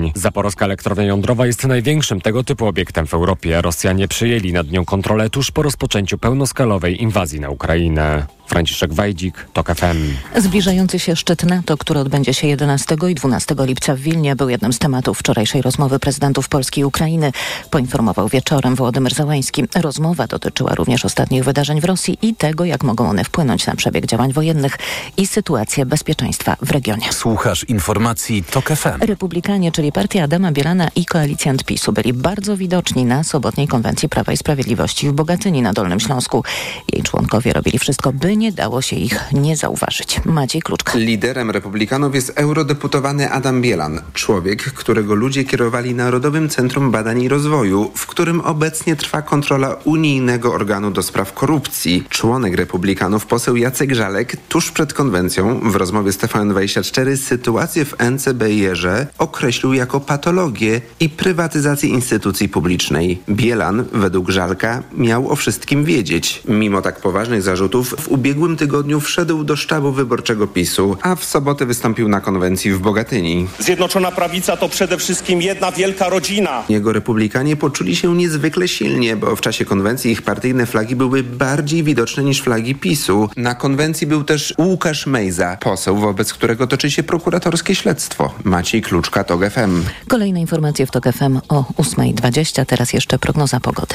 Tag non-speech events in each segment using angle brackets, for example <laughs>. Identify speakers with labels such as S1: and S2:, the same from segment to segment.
S1: badań. Zaporowska elektrownia jądrowa jest największym tego typu obiektem w Europie. Rosjanie przyjęli nad nią kontrolę tuż po rozpoczęciu pełnoskalowej inwazji na Ukrainę. Franciszek Wajdzik, TOK FM.
S2: Zbliżający się szczyt NATO, który odbędzie się 11 i 12 lipca w Wilnie, był jednym z tematów wczorajszej rozmowy prezydentów Polski i Ukrainy, poinformował wieczorem Władimir Załański. Rozmowa dotyczyła również ostatnich wydarzeń w Rosji i tego, jak mogą one wpłynąć na przebieg działań wojennych i sytuację bezpieczeństwa w regionie.
S3: Słuchasz informacji TOK FM.
S2: Republikanie, czyli partia Adama Bielana i koalicjant PiSu byli bardzo widoczni na sobotniej konwencji Prawa i Sprawiedliwości w Bogatyni na Dolnym Śląsku. Jej członkowie robili wszystko, by nie dało się ich nie zauważyć. Maciej Kluczka.
S4: Liderem republikanów jest eurodeputowany Adam Bielan, człowiek, którego ludzie kierowali Narodowym Centrum Badań i Rozwoju, w którym obecnie trwa kontrola unijnego organu do spraw korupcji. Członek republikanów poseł Jacek Żalek tuż przed konwencją w rozmowie z TVN24 sytuację w NCBR-ze określił jako patologię i prywatyzację instytucji publicznej. Bielan, według Żalka, miał o wszystkim wiedzieć. Mimo tak poważnych zarzutów w ubiegłym tygodniu wszedł do sztabu wyborczego PiSu, a w sobotę wystąpił na konwencji w Bogatyni.
S5: Zjednoczona Prawica to przede wszystkim jedna wielka rodzina.
S4: Jego republikanie poczuli się niezwykle silnie, bo w czasie konwencji ich partyjne flagi były bardziej widoczne niż flagi PiSu. Na konwencji był też Łukasz Mejza, poseł, wobec którego toczy się prokuratorskie śledztwo. Maciej Kluczka, TOG FM.
S2: Kolejne informacje w TOK FM o 8.20. Teraz jeszcze prognoza pogody.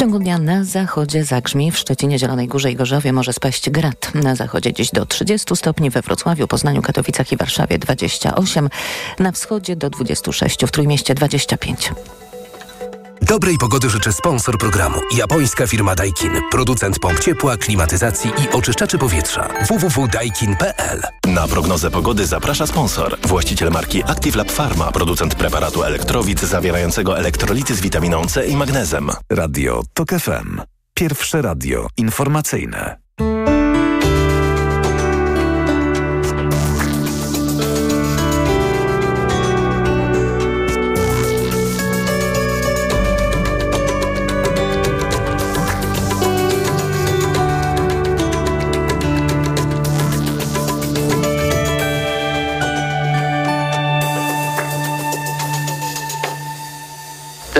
S2: W ciągu dnia na zachodzie zagrzmi, w Szczecinie, Zielonej Górze i Gorzowie może spaść grad. Na zachodzie dziś do 30 stopni, we Wrocławiu, Poznaniu, Katowicach i Warszawie 28, na wschodzie do 26, w Trójmieście 25.
S3: Dobrej pogody życzy sponsor programu. Japońska firma Daikin. Producent pomp ciepła, klimatyzacji i oczyszczaczy powietrza. www.daikin.pl
S6: Na prognozę pogody zaprasza sponsor. Właściciel marki Active Lab Pharma. Producent preparatu elektrowid zawierającego elektrolity z witaminą C i magnezem.
S3: Radio TOK FM. Pierwsze radio informacyjne.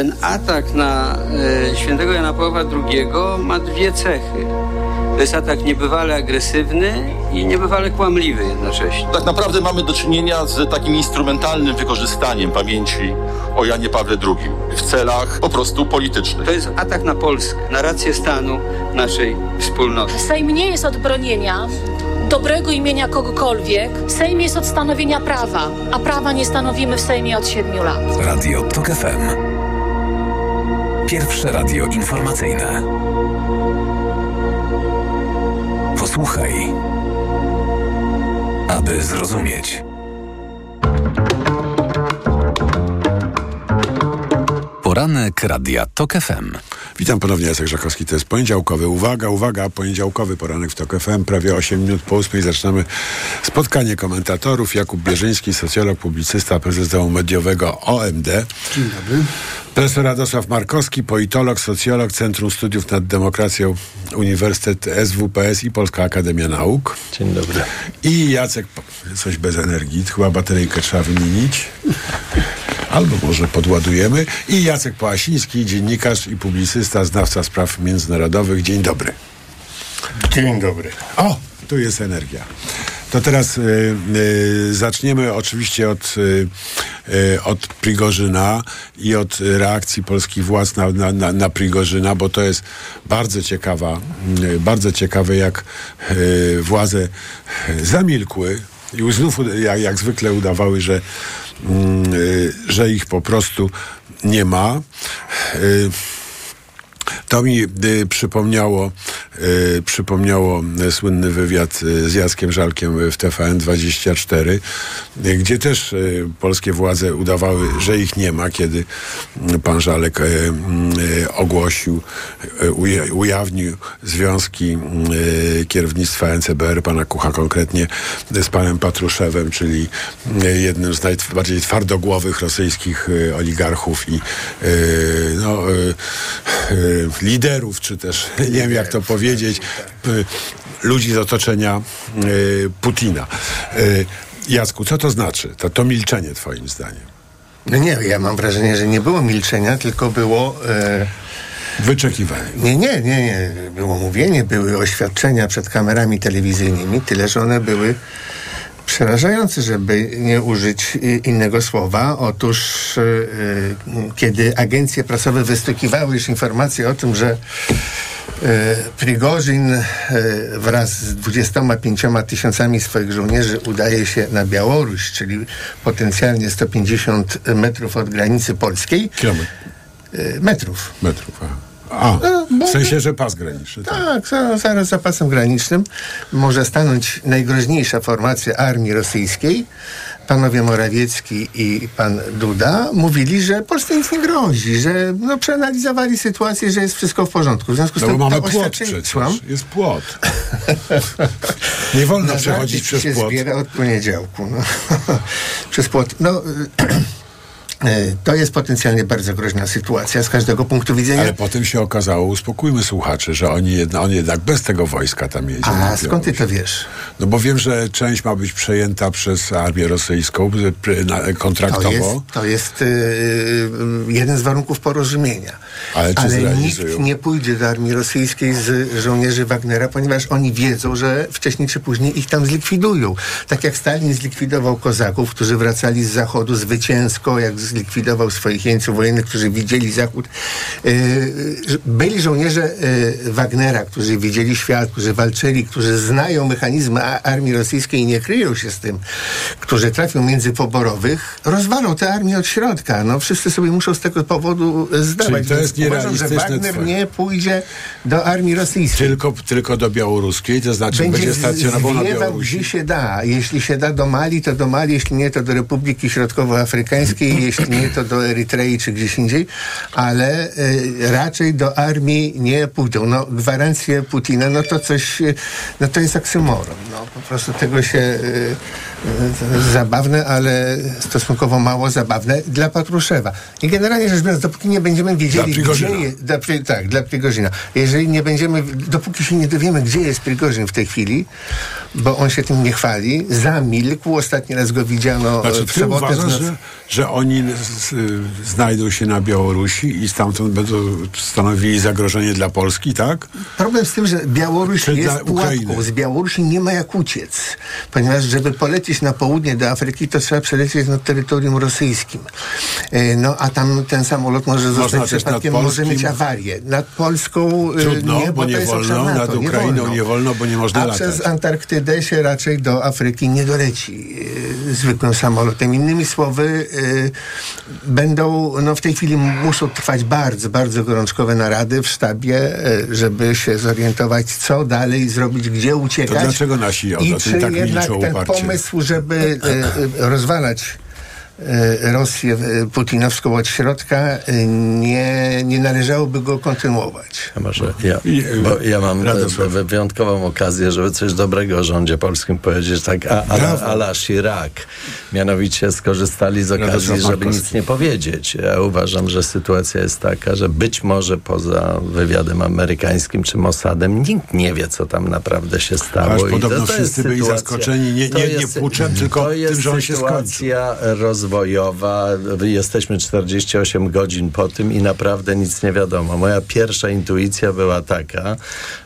S7: Ten atak na e, świętego Jana Pawła II ma dwie cechy. To jest atak niebywale agresywny i niebywale kłamliwy jednocześnie.
S8: Tak naprawdę mamy do czynienia z takim instrumentalnym wykorzystaniem pamięci o Janie Pawle II w celach po prostu politycznych.
S7: To jest atak na Polskę, na rację stanu naszej wspólnoty.
S9: Sejm nie jest od bronienia dobrego imienia kogokolwiek. Sejm jest od stanowienia prawa, a prawa nie stanowimy w Sejmie od siedmiu lat.
S3: Radio TOK FM. Pierwsze radio informacyjne. Posłuchaj, aby zrozumieć. Poranek Radia TOK FM.
S10: Witam ponownie, Jacek Żakowski, to jest poniedziałkowy. Uwaga, uwaga, poniedziałkowy poranek w TOK FM. Prawie 8 minut po 8 zaczynamy spotkanie komentatorów. Jakub Bierzyński, socjolog, publicysta, prezes domu mediowego OMD.
S11: Dzień dobry.
S10: Profesor Radosław Markowski, politolog, socjolog, Centrum Studiów nad Demokracją, Uniwersytet SWPS i Polska Akademia Nauk.
S11: Dzień dobry.
S10: I Jacek, coś bez energii, chyba bateryjkę trzeba wymienić. Albo może podładujemy. I Jacek Połasiński, dziennikarz i publicysta, znawca spraw międzynarodowych. Dzień dobry.
S11: Dzień dobry.
S10: O, tu jest energia. To teraz y, y, zaczniemy oczywiście od, y, od Prigorzyna i od reakcji polskich władz na, na, na, na Prigorzyna, bo to jest bardzo ciekawa, bardzo ciekawe, jak władze zamilkły i znów jak, jak zwykle udawały, że, mm, y, że ich po prostu nie ma. To mi y, przypomniało y, przypomniało y, słynny wywiad y, z Jackiem Żalkiem w TVN24, y, gdzie też y, polskie władze udawały, że ich nie ma, kiedy y, pan Żalek y, ogłosił, uja- ujawnił związki kierownictwa NCBR, pana Kucha konkretnie, z panem Patruszewem, czyli jednym z najbardziej twardogłowych rosyjskich oligarchów i no, liderów, czy też <laughs> nie wiem jak to powiedzieć, y, ludzi z otoczenia y, Putina. Y, Jacku, co to znaczy? To, to milczenie twoim zdaniem?
S11: No nie, ja mam wrażenie, że nie było milczenia, tylko było... E,
S10: Wyczekiwanie.
S11: nie, nie, nie, nie. Było mówienie, były oświadczenia przed kamerami telewizyjnymi, tyle, że one były przerażające, żeby nie użyć y, innego słowa. Otóż y, y, kiedy agencje prasowe wystukiwały już informacje o tym, że e, Prigorzin wraz z 25 tysiącami swoich żołnierzy udaje się na Białoruś, czyli potencjalnie 150 metrów od granicy polskiej.
S10: Kilometr.
S11: Metrów.
S10: Metrów. aha. A, w sensie, że pas graniczny. Tak.
S11: Tak, za- zaraz za pasem granicznym może stanąć najgroźniejsza formacja armii rosyjskiej. Panowie Morawiecki i pan Duda mówili, że Polsce nic nie grozi, że no, przeanalizowali sytuację, że jest wszystko w porządku. W związku z
S10: No
S11: tym
S10: bo mamy płot przecież. Jest płot. <laughs> Nie wolno przechodzić przez
S11: się
S10: płot.
S11: zbiera od poniedziałku. No. <laughs> przez płot. No, e, <clears throat> to jest potencjalnie bardzo groźna sytuacja z każdego punktu widzenia.
S10: Ale potem się okazało, uspokójmy słuchaczy, że oni jedna, on jednak bez tego wojska tam jedzie. na
S11: A skąd ty to wiesz?
S10: No bo wiem, że część ma być przejęta przez armię rosyjską pr- na-
S11: To jest,
S10: kontraktowo.
S11: to jest yy, jeden z warunków porozumienia.
S10: Ale czy
S11: nikt nie pójdzie do armii rosyjskiej z żołnierzy Wagnera, ponieważ oni wiedzą, że wcześniej czy później ich tam zlikwidują. Tak jak Stalin zlikwidował kozaków, którzy wracali z zachodu zwycięsko, jak zlikwidował swoich jeńców wojennych, którzy widzieli zachód. Yy, byli żołnierze yy, Wagnera, którzy widzieli świat, którzy walczyli, którzy znają mechanizmy armii rosyjskiej i nie kryją się z tym, którzy trafią między poborowych, rozwalą tę armię od środka. No, wszyscy sobie muszą z tego powodu e, zdawać.
S10: Czyli to jest
S11: uważam, że Wagner
S10: twoje.
S11: nie pójdzie do armii rosyjskiej.
S10: Tylko, tylko do białoruskiej, to znaczy będzie,
S11: z-
S10: stacjonował na Białorusi.
S11: gdzie się da. Jeśli się da do Mali, to do Mali, jeśli nie, to do Republiki Środkowoafrykańskiej, <clears throat> jeśli nie, to do Erytrei czy gdzieś indziej, ale e, raczej do armii nie pójdą. No, gwarancje Putina, no to coś, e, no to jest oksymoron. No, po prostu tego się e, zabawne, ale stosunkowo mało zabawne dla Patruszewa. I generalnie rzecz biorąc, dopóki nie będziemy wiedzieli,
S10: Dla
S11: gdzie jest, dla, tak, dla Prigorzyna. Jeżeli nie będziemy, dopóki się nie dowiemy, gdzie jest Prigorzyn w tej chwili, bo on się tym nie chwali, zamilkł. Ostatni raz go widziano
S10: Znaczy,
S11: w sobotę. w
S10: uważasz,
S11: nocy.
S10: że, że oni z, y, znajdą się na Białorusi i stamtąd będą stanowili zagrożenie dla Polski, tak?
S11: Problem z tym, że Białoruś
S10: Czy
S11: jest pułapką. Z Białorusi nie ma jak uciec. Ponieważ, żeby polecieć na południe do Afryki, to trzeba przelecieć nad terytorium rosyjskim. E, No, a tam ten samolot może zostać przypadkiem, może mieć awarię. Nad Polską e,
S10: Trudno,
S11: nie,
S10: bo nie wolno,
S11: NATO,
S10: nad
S11: nie
S10: Ukrainą
S11: wolno.
S10: nie wolno, bo nie można
S11: A
S10: latać.
S11: przez Antarktydę się raczej do Afryki nie doleci e, zwykłym samolotem. Innymi słowy, będą, no w tej chwili muszą trwać bardzo, bardzo gorączkowe narady w sztabie, żeby się zorientować, co dalej zrobić, gdzie uciekać.
S10: To dlaczego nasi o
S11: I czy
S10: tak
S11: jednak ten
S10: uparcie?
S11: pomysł, żeby e, e, rozwalać Rosję e, putinowską od środka, e, nie, nie należałoby go kontynuować.
S12: A może ja, bo ja mam
S10: Radosław.
S12: tę wyjątkową okazję, żeby coś dobrego o rządzie polskim powiedzieć, tak a, a,
S10: Brawo.
S12: a la Chirac. Mianowicie skorzystali z okazji, żeby nic nie powiedzieć. Ja uważam, że sytuacja jest taka, że być może poza wywiadem amerykańskim czy Mossadem nikt nie wie, co tam naprawdę się stało.
S10: Aż
S12: I
S10: podobno
S12: jest
S10: wszyscy byli
S12: sytuacja-
S10: zaskoczeni nie-
S12: to
S10: nie- nie
S12: jest-
S10: puczem, tylko
S12: to jest
S10: tym, że on się skończył.
S12: sytuacja rozwojowa. Jesteśmy 48 godzin po tym i naprawdę nic nie wiadomo. Moja pierwsza intuicja była taka,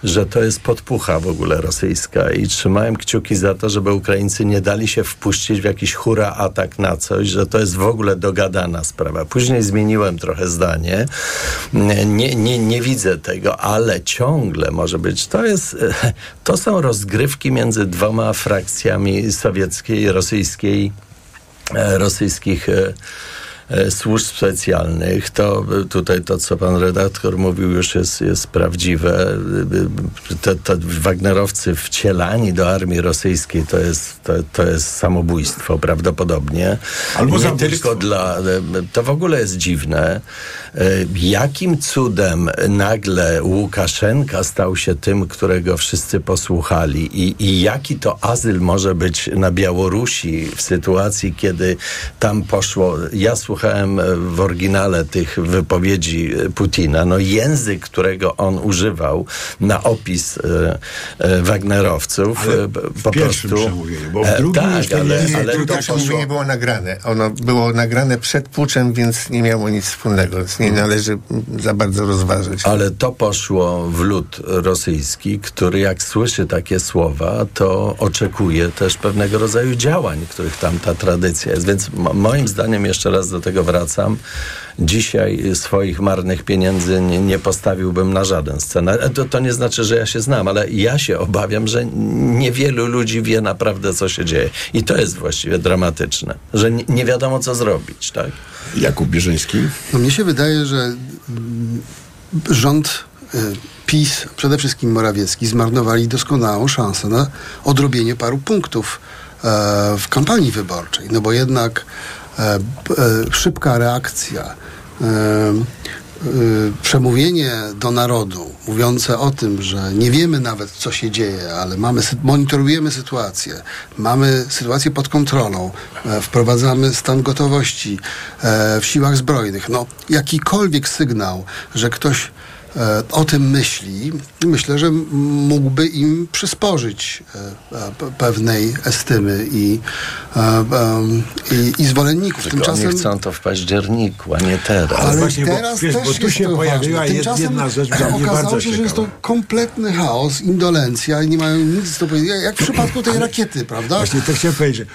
S12: że to jest podpucha w ogóle rosyjska i trzymałem kciuki za to, żeby Ukraińcy nie dali się wpuścić w jakiś hura atak na coś, że to jest w ogóle dogadana sprawa. Później zmieniłem trochę zdanie. Nie, nie, nie widzę tego, ale ciągle może być. To jest, <laughs> to są rozgrywki między dwoma frakcjami sowieckiej i rosyjskiej rosyjskich e, e, służb specjalnych, to e, tutaj to, co pan redaktor mówił, już jest, jest prawdziwe. E, to Wagnerowcy wcielani do armii rosyjskiej to jest, to, to jest samobójstwo prawdopodobnie.
S10: Albo
S12: Nie tylko dla... To w ogóle jest dziwne. Jakim cudem nagle Łukaszenka stał się tym, którego wszyscy posłuchali i, i jaki to azyl może być na Białorusi w sytuacji, kiedy tam poszło... Ja słuchałem w oryginale tych wypowiedzi Putina. No język, którego on używał na opis e, e, Wagnerowców
S10: Ale
S12: e,
S10: w
S12: po
S10: pierwszym
S12: prostu...
S10: przemówieniu, bo w
S12: E,
S10: drugim
S12: tak,
S10: jeszcze
S12: ale,
S10: nie-
S12: ale
S11: drugie
S12: to poszło,
S11: przemówienie było nagrane. Ono było nagrane przed puczem, więc nie miało nic wspólnego. Więc nie należy za bardzo rozważać.
S12: Ale to poszło w lud rosyjski, który jak słyszy takie słowa, to oczekuje też pewnego rodzaju działań, których tam ta tradycja jest. Więc mo- moim zdaniem, jeszcze raz do tego wracam, dzisiaj swoich marnych pieniędzy nie, nie postawiłbym na żaden scenariusz. To, to nie znaczy, że ja się znam, ale ja się obawiam, że niewielu ludzi wie naprawdę, co się dzieje. I to jest właściwie dramatyczne, że nie, nie wiadomo, co zrobić, tak?
S10: Jakub Bierzyński.
S13: No mnie się wydaje, że mm, rząd y, PiS, przede wszystkim Morawiecki, zmarnowali doskonałą szansę na odrobienie paru punktów e, w kampanii wyborczej. No bo jednak e, e, szybka reakcja, e, e, przemówienie do narodu mówiące o tym, że nie wiemy nawet co się dzieje, ale mamy, monitorujemy sytuację, mamy sytuację pod kontrolą, e, wprowadzamy stan gotowości e, w siłach zbrojnych. No, jakikolwiek sygnał, że ktoś e, o tym myśli, myślę, że mógłby im przysporzyć e, e, pe- pewnej estymy i, e, i, i zwolenników.
S12: Tylko
S13: Tymczasem
S12: oni chcą to w październiku, a nie teraz.
S13: ale
S10: właśnie, bo,
S13: teraz
S10: wiesz,
S13: też
S10: bo tu się pojawiła
S13: ważne. Tymczasem
S10: jedna rzecz dla mnie
S13: okazało
S10: bardzo
S13: się, że jest to kompletny chaos, indolencja i nie mają nic do powiedzenia, jak w przypadku tej rakiety, prawda?
S10: Właśnie to chciałem powiedzieć, że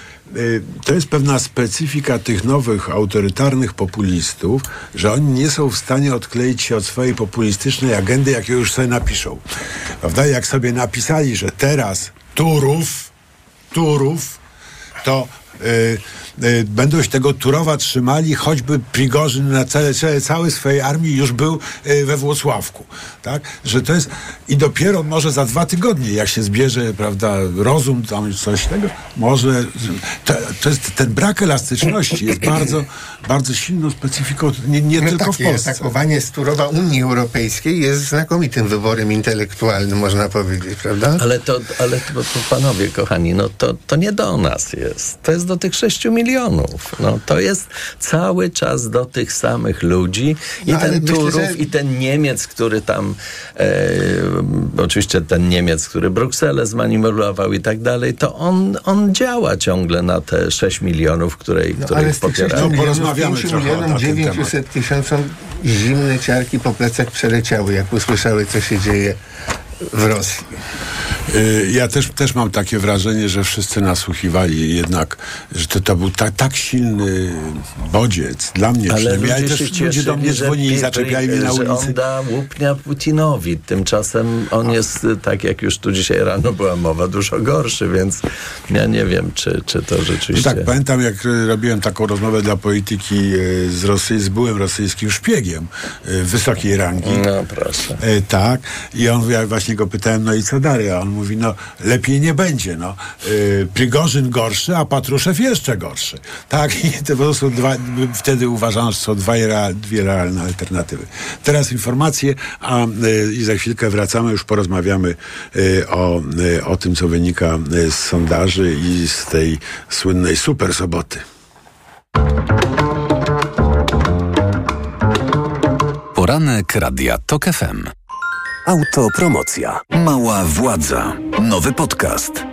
S10: to jest pewna specyfika tych nowych autorytarnych populistów, że oni nie są w stanie odkleić się od swojej populistycznej agendy, jakie już sobie napiszą. Prawda? Jak sobie napisali, że teraz Turów, Turów, to y, y, będą się tego Turowa trzymali, choćby Prigorzyn na całe, całe, całej swojej armii już był y, we Włocławku. Tak? Że to jest i dopiero może za dwa tygodnie, jak się zbierze, prawda, rozum, tam coś tego, może to, to jest ten brak elastyczności jest bardzo, bardzo silną specyfiką nie, nie
S11: No
S10: tylko w
S11: takie
S10: Polsce.
S11: atakowanie z Turowa Unii Europejskiej jest znakomitym wyborem intelektualnym, można powiedzieć, prawda?
S12: Ale to, ale to, to panowie kochani, no to, to nie do nas jest. To jest do tych 6 milionów. No, to jest cały czas do tych samych ludzi. I
S11: No,
S12: ten
S11: myślę,
S12: Turów,
S11: że-
S12: i ten Niemiec, który tam e, oczywiście ten Niemiec, który Brukselę zmanipulował i tak dalej, to on, on działa ciągle na te 6 milionów, które,
S11: No,
S12: które
S11: ale
S12: ich
S11: z tych 6
S12: popierają.
S10: No,
S11: milionów,
S10: porozmawiamy
S11: 5
S10: trochę o-
S11: milionom
S10: na ten
S11: 900 tysiącom zimne ciarki po plecach przeleciały, jak usłyszały, co się dzieje w Rosji.
S10: Y, Ja też, też mam takie wrażenie, że wszyscy nasłuchiwali jednak, że to, to był tak, tak silny bodziec dla mnie
S12: Ale
S10: przynajmniej. Ja
S12: ludzie
S10: też
S12: się
S10: ludzie
S12: cieszyli,
S10: do mnie dzwonili,
S12: Pi-
S10: zaczepiali mnie na ulicy.
S12: on da łupnia Putinowi. Tymczasem on jest, y, tak jak już tu dzisiaj rano była mowa, dużo gorszy, więc ja nie wiem, czy, czy to
S10: No
S12: rzeczywiście...
S10: tak, pamiętam jak y, robiłem taką rozmowę dla polityki z, Rosy, z byłym rosyjskim szpiegiem wysokiej rangi.
S12: No proszę.
S10: Tak. I on, ja właśnie go pytałem, no i co dalej? A on mówi, no lepiej nie będzie, no. E, Prigorzyn gorszy, a Patruszew jeszcze gorszy. Tak, i to po prostu dwa, wtedy uważano, że są dwa, dwie realne alternatywy. Teraz informacje, a e, i za chwilkę wracamy, już porozmawiamy e, o, e, o tym, co wynika e, z sondaży i z tej słynnej super soboty.
S3: Poranek Radia TOK FM. Autopromocja. Mała władza. Nowy podcast.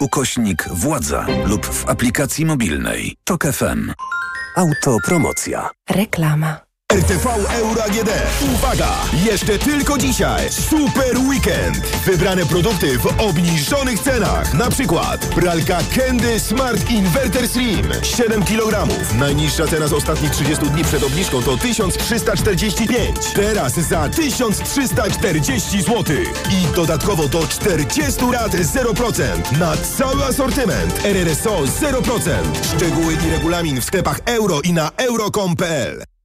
S3: ukośnik władza lub w aplikacji mobilnej. TOK FM. Autopromocja.
S2: Reklama.
S14: RTV Euro AGD. Uwaga! Jeszcze tylko dzisiaj. Super weekend. Wybrane produkty w obniżonych cenach. Na przykład pralka Candy Smart Inverter Slim. 7 kg. Najniższa cena z ostatnich 30 dni przed obniżką to 1345. Teraz za 1340 zł. I dodatkowo do 40 lat 0%. Na cały asortyment. RRSO 0%. Szczegóły i regulamin w sklepach euro i na euro.com.pl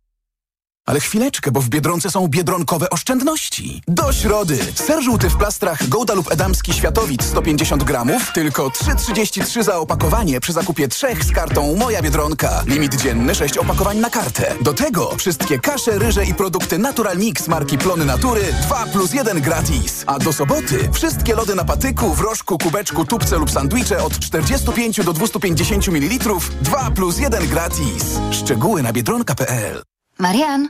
S15: Ale chwileczkę, bo w Biedronce są biedronkowe oszczędności. Do środy. Ser żółty w plastrach Gouda lub Edamski Światowit 150 gramów, tylko 3,33 za opakowanie przy zakupie trzech z kartą Moja Biedronka. Limit dzienny 6 opakowań na kartę. Do tego wszystkie kasze, ryże i produkty Natural Mix marki Plony Natury 2 plus 1 gratis. A do soboty wszystkie lody na patyku, wrożku, kubeczku, tubce lub sandwicze od 45 do 250 ml 2 plus 1 gratis. Szczegóły na biedronka.pl
S16: Marian,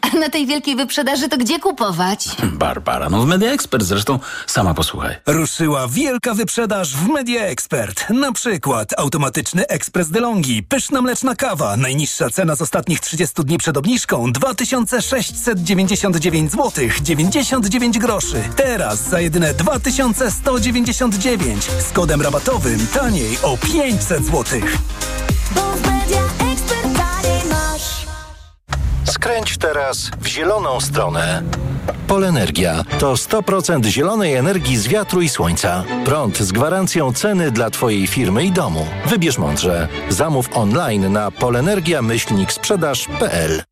S16: a na tej wielkiej wyprzedaży to gdzie kupować?
S17: Barbara, no w Media Expert zresztą, sama posłuchaj.
S18: Ruszyła wielka wyprzedaż w Media Expert. Na przykład automatyczny ekspres DeLonghi, pyszna mleczna kawa, najniższa cena z ostatnich 30 dni przed obniżką 2699 zł 99 groszy. Teraz za jedyne 2199 z kodem rabatowym taniej o 500 zł.
S6: Skręć teraz w zieloną stronę. Polenergia to 100% zielonej energii z wiatru i słońca. Prąd z gwarancją ceny dla Twojej firmy i domu. Wybierz mądrze. Zamów online na polenergia-sprzedaż.pl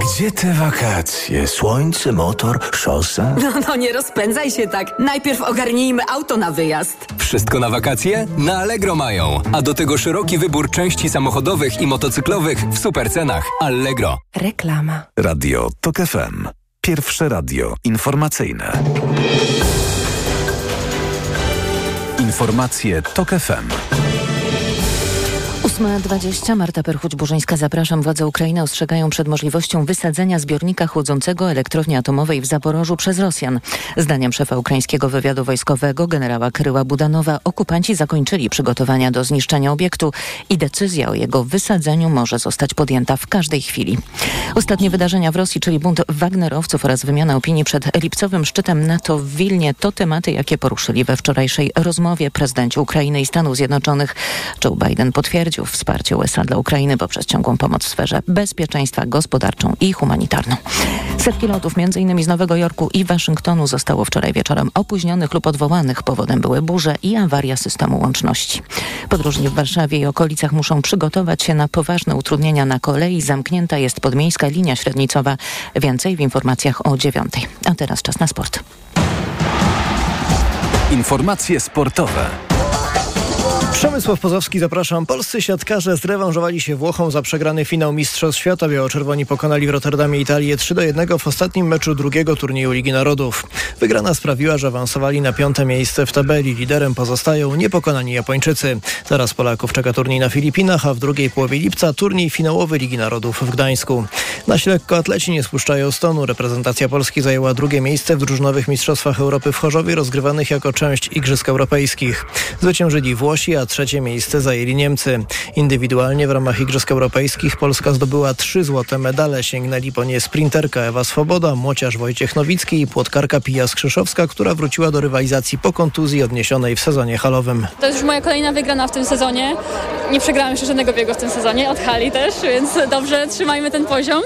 S19: Gdzie te wakacje? Słońce, motor, szosa?
S20: No, no nie rozpędzaj się tak. Najpierw ogarnijmy auto na wyjazd.
S21: Wszystko na wakacje? Na Allegro mają. A do tego szeroki wybór części samochodowych i motocyklowych w super cenach. Allegro.
S2: Reklama.
S22: Radio TOK FM. Pierwsze radio informacyjne. Informacje TOK FM.
S2: 8.20 Marta Perchuć-Burzyńska. Zapraszam. Władze Ukrainy ostrzegają przed możliwością wysadzenia zbiornika chłodzącego elektrowni atomowej w Zaporożu przez Rosjan. Zdaniem szefa ukraińskiego wywiadu wojskowego generała Kryła Budanowa okupanci zakończyli przygotowania do zniszczenia obiektu i decyzja o jego wysadzeniu może zostać podjęta w każdej chwili. Ostatnie wydarzenia w Rosji, czyli bunt Wagnerowców oraz wymiana opinii przed lipcowym szczytem NATO w Wilnie to tematy, jakie poruszyli we wczorajszej rozmowie prezydenci Ukrainy i Stanów Zjednoczonych. Joe Biden potwierdził wsparcie USA dla Ukrainy poprzez ciągłą pomoc w sferze bezpieczeństwa gospodarczą i humanitarną. Setki lotów m.in. z Nowego Jorku i Waszyngtonu zostało wczoraj wieczorem opóźnionych lub odwołanych. Powodem były burze i awaria systemu łączności. Podróżni w Warszawie i okolicach muszą przygotować się na poważne utrudnienia na kolei. Zamknięta jest podmiejska linia średnicowa. Więcej w informacjach o dziewiątej. A teraz czas na sport.
S22: Informacje sportowe.
S23: Przemysław Pozowski, zapraszam. Polscy siatkarze zrewanżowali się Włochom za przegrany finał Mistrzostw Świata. Biało-czerwoni pokonali w Rotterdamie Italię 3 do 1 w ostatnim meczu drugiego turnieju Ligi Narodów. Wygrana sprawiła, że awansowali na piąte miejsce w tabeli. Liderem pozostają niepokonani Japończycy. Teraz Polaków czeka turniej na Filipinach, a w drugiej połowie lipca turniej finałowy Ligi Narodów w Gdańsku. Nasi lekkoatleci nie spuszczają stonu. Reprezentacja Polski zajęła drugie miejsce w drużynowych Mistrzostwach Europy w Chorzowie, rozgrywanych jako część Igrzysk Europejskich. Zwyciężyli Włosi, a trzecie miejsce zajęli Niemcy. Indywidualnie w ramach Igrzysk Europejskich Polska zdobyła trzy złote medale. Sięgnęli po nie sprinterka Ewa Swoboda, młociarz Wojciech Nowicki i płotkarka Pija Skrzyszowska, która wróciła do rywalizacji po kontuzji odniesionej w sezonie halowym.
S24: To jest już moja kolejna wygrana w tym sezonie. Nie przegrałam jeszcze żadnego biegu w tym sezonie, od hali też, więc dobrze, trzymajmy ten poziom.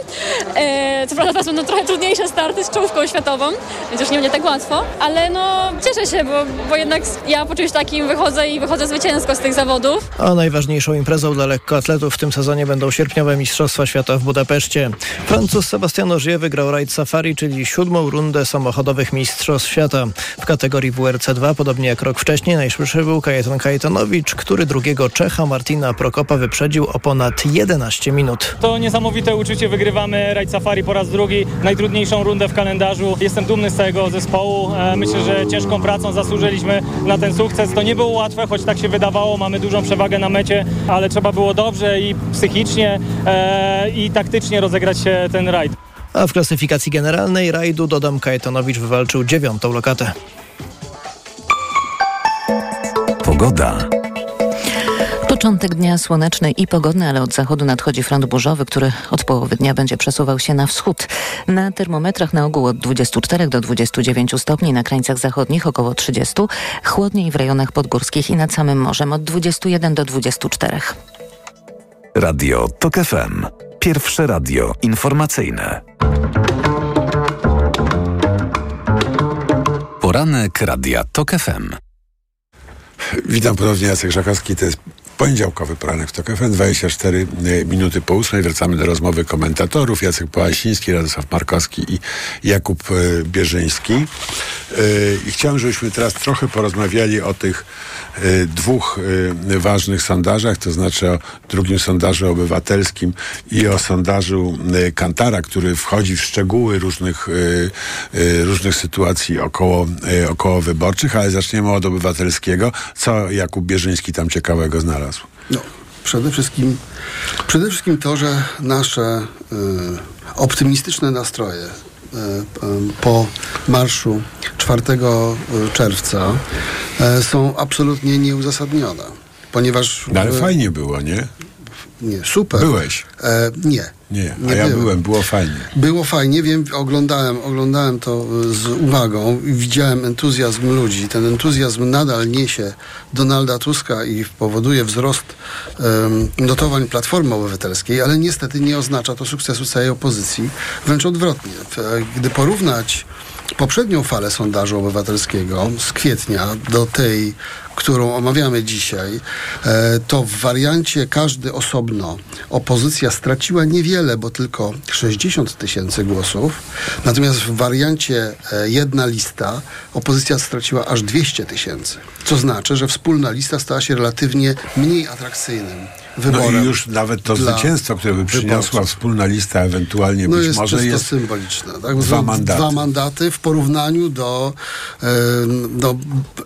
S24: E, co prawda teraz będą trochę trudniejsze starty z czołówką światową, więc już nie będzie tak łatwo, ale no cieszę się, bo, bo jednak ja po czymś takim wychodzę i wychodzę zwycięsko z tych zawodów.
S23: A najważniejszą imprezą dla lekkoatletów w tym sezonie będą sierpniowe Mistrzostwa Świata w Budapeszcie. Francuz Sebastian Ogier wygrał rajd Safari, czyli siódmą rundę samochodowych Mistrzostw Świata. W kategorii WRC2, podobnie jak rok wcześniej, najszybszy był Kajetan Kajetanowicz, który drugiego Czecha Martina Prokopa wyprzedził o ponad 11 minut.
S25: To niesamowite uczucie, wygrywamy rajd Safari po raz drugi, najtrudniejszą rundę w kalendarzu. Jestem dumny z całego zespołu. E, Myślę, że ciężką pracą zasłużyliśmy na ten sukces. To nie było łatwe, choć tak się wydawało. Mamy dużą przewagę na mecie, ale trzeba było dobrze i psychicznie e, i taktycznie rozegrać się ten rajd.
S23: A w klasyfikacji generalnej rajdu dodam Kajetanowicz wywalczył dziewiątą lokatę.
S22: Pogoda.
S2: Początek dnia słoneczny i pogodny, ale od zachodu nadchodzi front burzowy, który od połowy dnia będzie przesuwał się na wschód. Na termometrach na ogół od 24 do 29 stopni, na krańcach zachodnich około 30, chłodniej w rejonach podgórskich i nad samym morzem od 21 do 24.
S22: Radio TOK FM. Pierwsze radio informacyjne. Poranek Radia TOK FM.
S10: Witam ponownie, Jacek Żakowski. To jest poniedziałkowy poranek w TOK FM, 24 e, minuty po ósmej. Wracamy do rozmowy komentatorów. Jacek Połasiński, Radosław Markowski i Jakub e, Bierzyński. E, I chciałem, żebyśmy teraz trochę porozmawiali o tych dwóch ważnych sondażach, to znaczy o drugim sondażu obywatelskim i o sondażu Kantara, który wchodzi w szczegóły różnych, różnych sytuacji około, około wyborczych, ale zaczniemy od obywatelskiego. Co Jakub Bierzyński tam ciekawego znalazł?
S13: No, przede wszystkim, przede wszystkim to, że nasze y, optymistyczne nastroje y, po marszu 4 czerwca są absolutnie nieuzasadnione. Ponieważ.
S10: No, ale fajnie było, nie?
S13: Nie, super.
S10: Byłeś?
S13: E, nie.
S10: Nie, a nie ja byłem. byłem, było fajnie.
S13: Było fajnie, wiem, oglądałem, oglądałem to z uwagą i widziałem entuzjazm ludzi. Ten entuzjazm nadal niesie Donalda Tuska i powoduje wzrost um, notowań Platformy Obywatelskiej, ale niestety nie oznacza to sukcesu całej opozycji. Wręcz odwrotnie. Gdy porównać poprzednią falę sondażu obywatelskiego z kwietnia do tej, którą omawiamy dzisiaj, e, to w wariancie każdy osobno opozycja straciła niewiele, bo tylko 60 tysięcy głosów. Natomiast w wariancie e, jedna lista opozycja straciła aż 200 tysięcy. Co znaczy, że wspólna lista stała się relatywnie mniej atrakcyjnym wyborem.
S10: No i już nawet to zwycięstwo, które by przyniosła wyborców. wspólna lista, ewentualnie
S13: no
S10: być
S13: jest
S10: może jest
S13: symboliczne. Tak?
S10: Dwa mandaty.
S13: Dwa mandaty w porównaniu do, do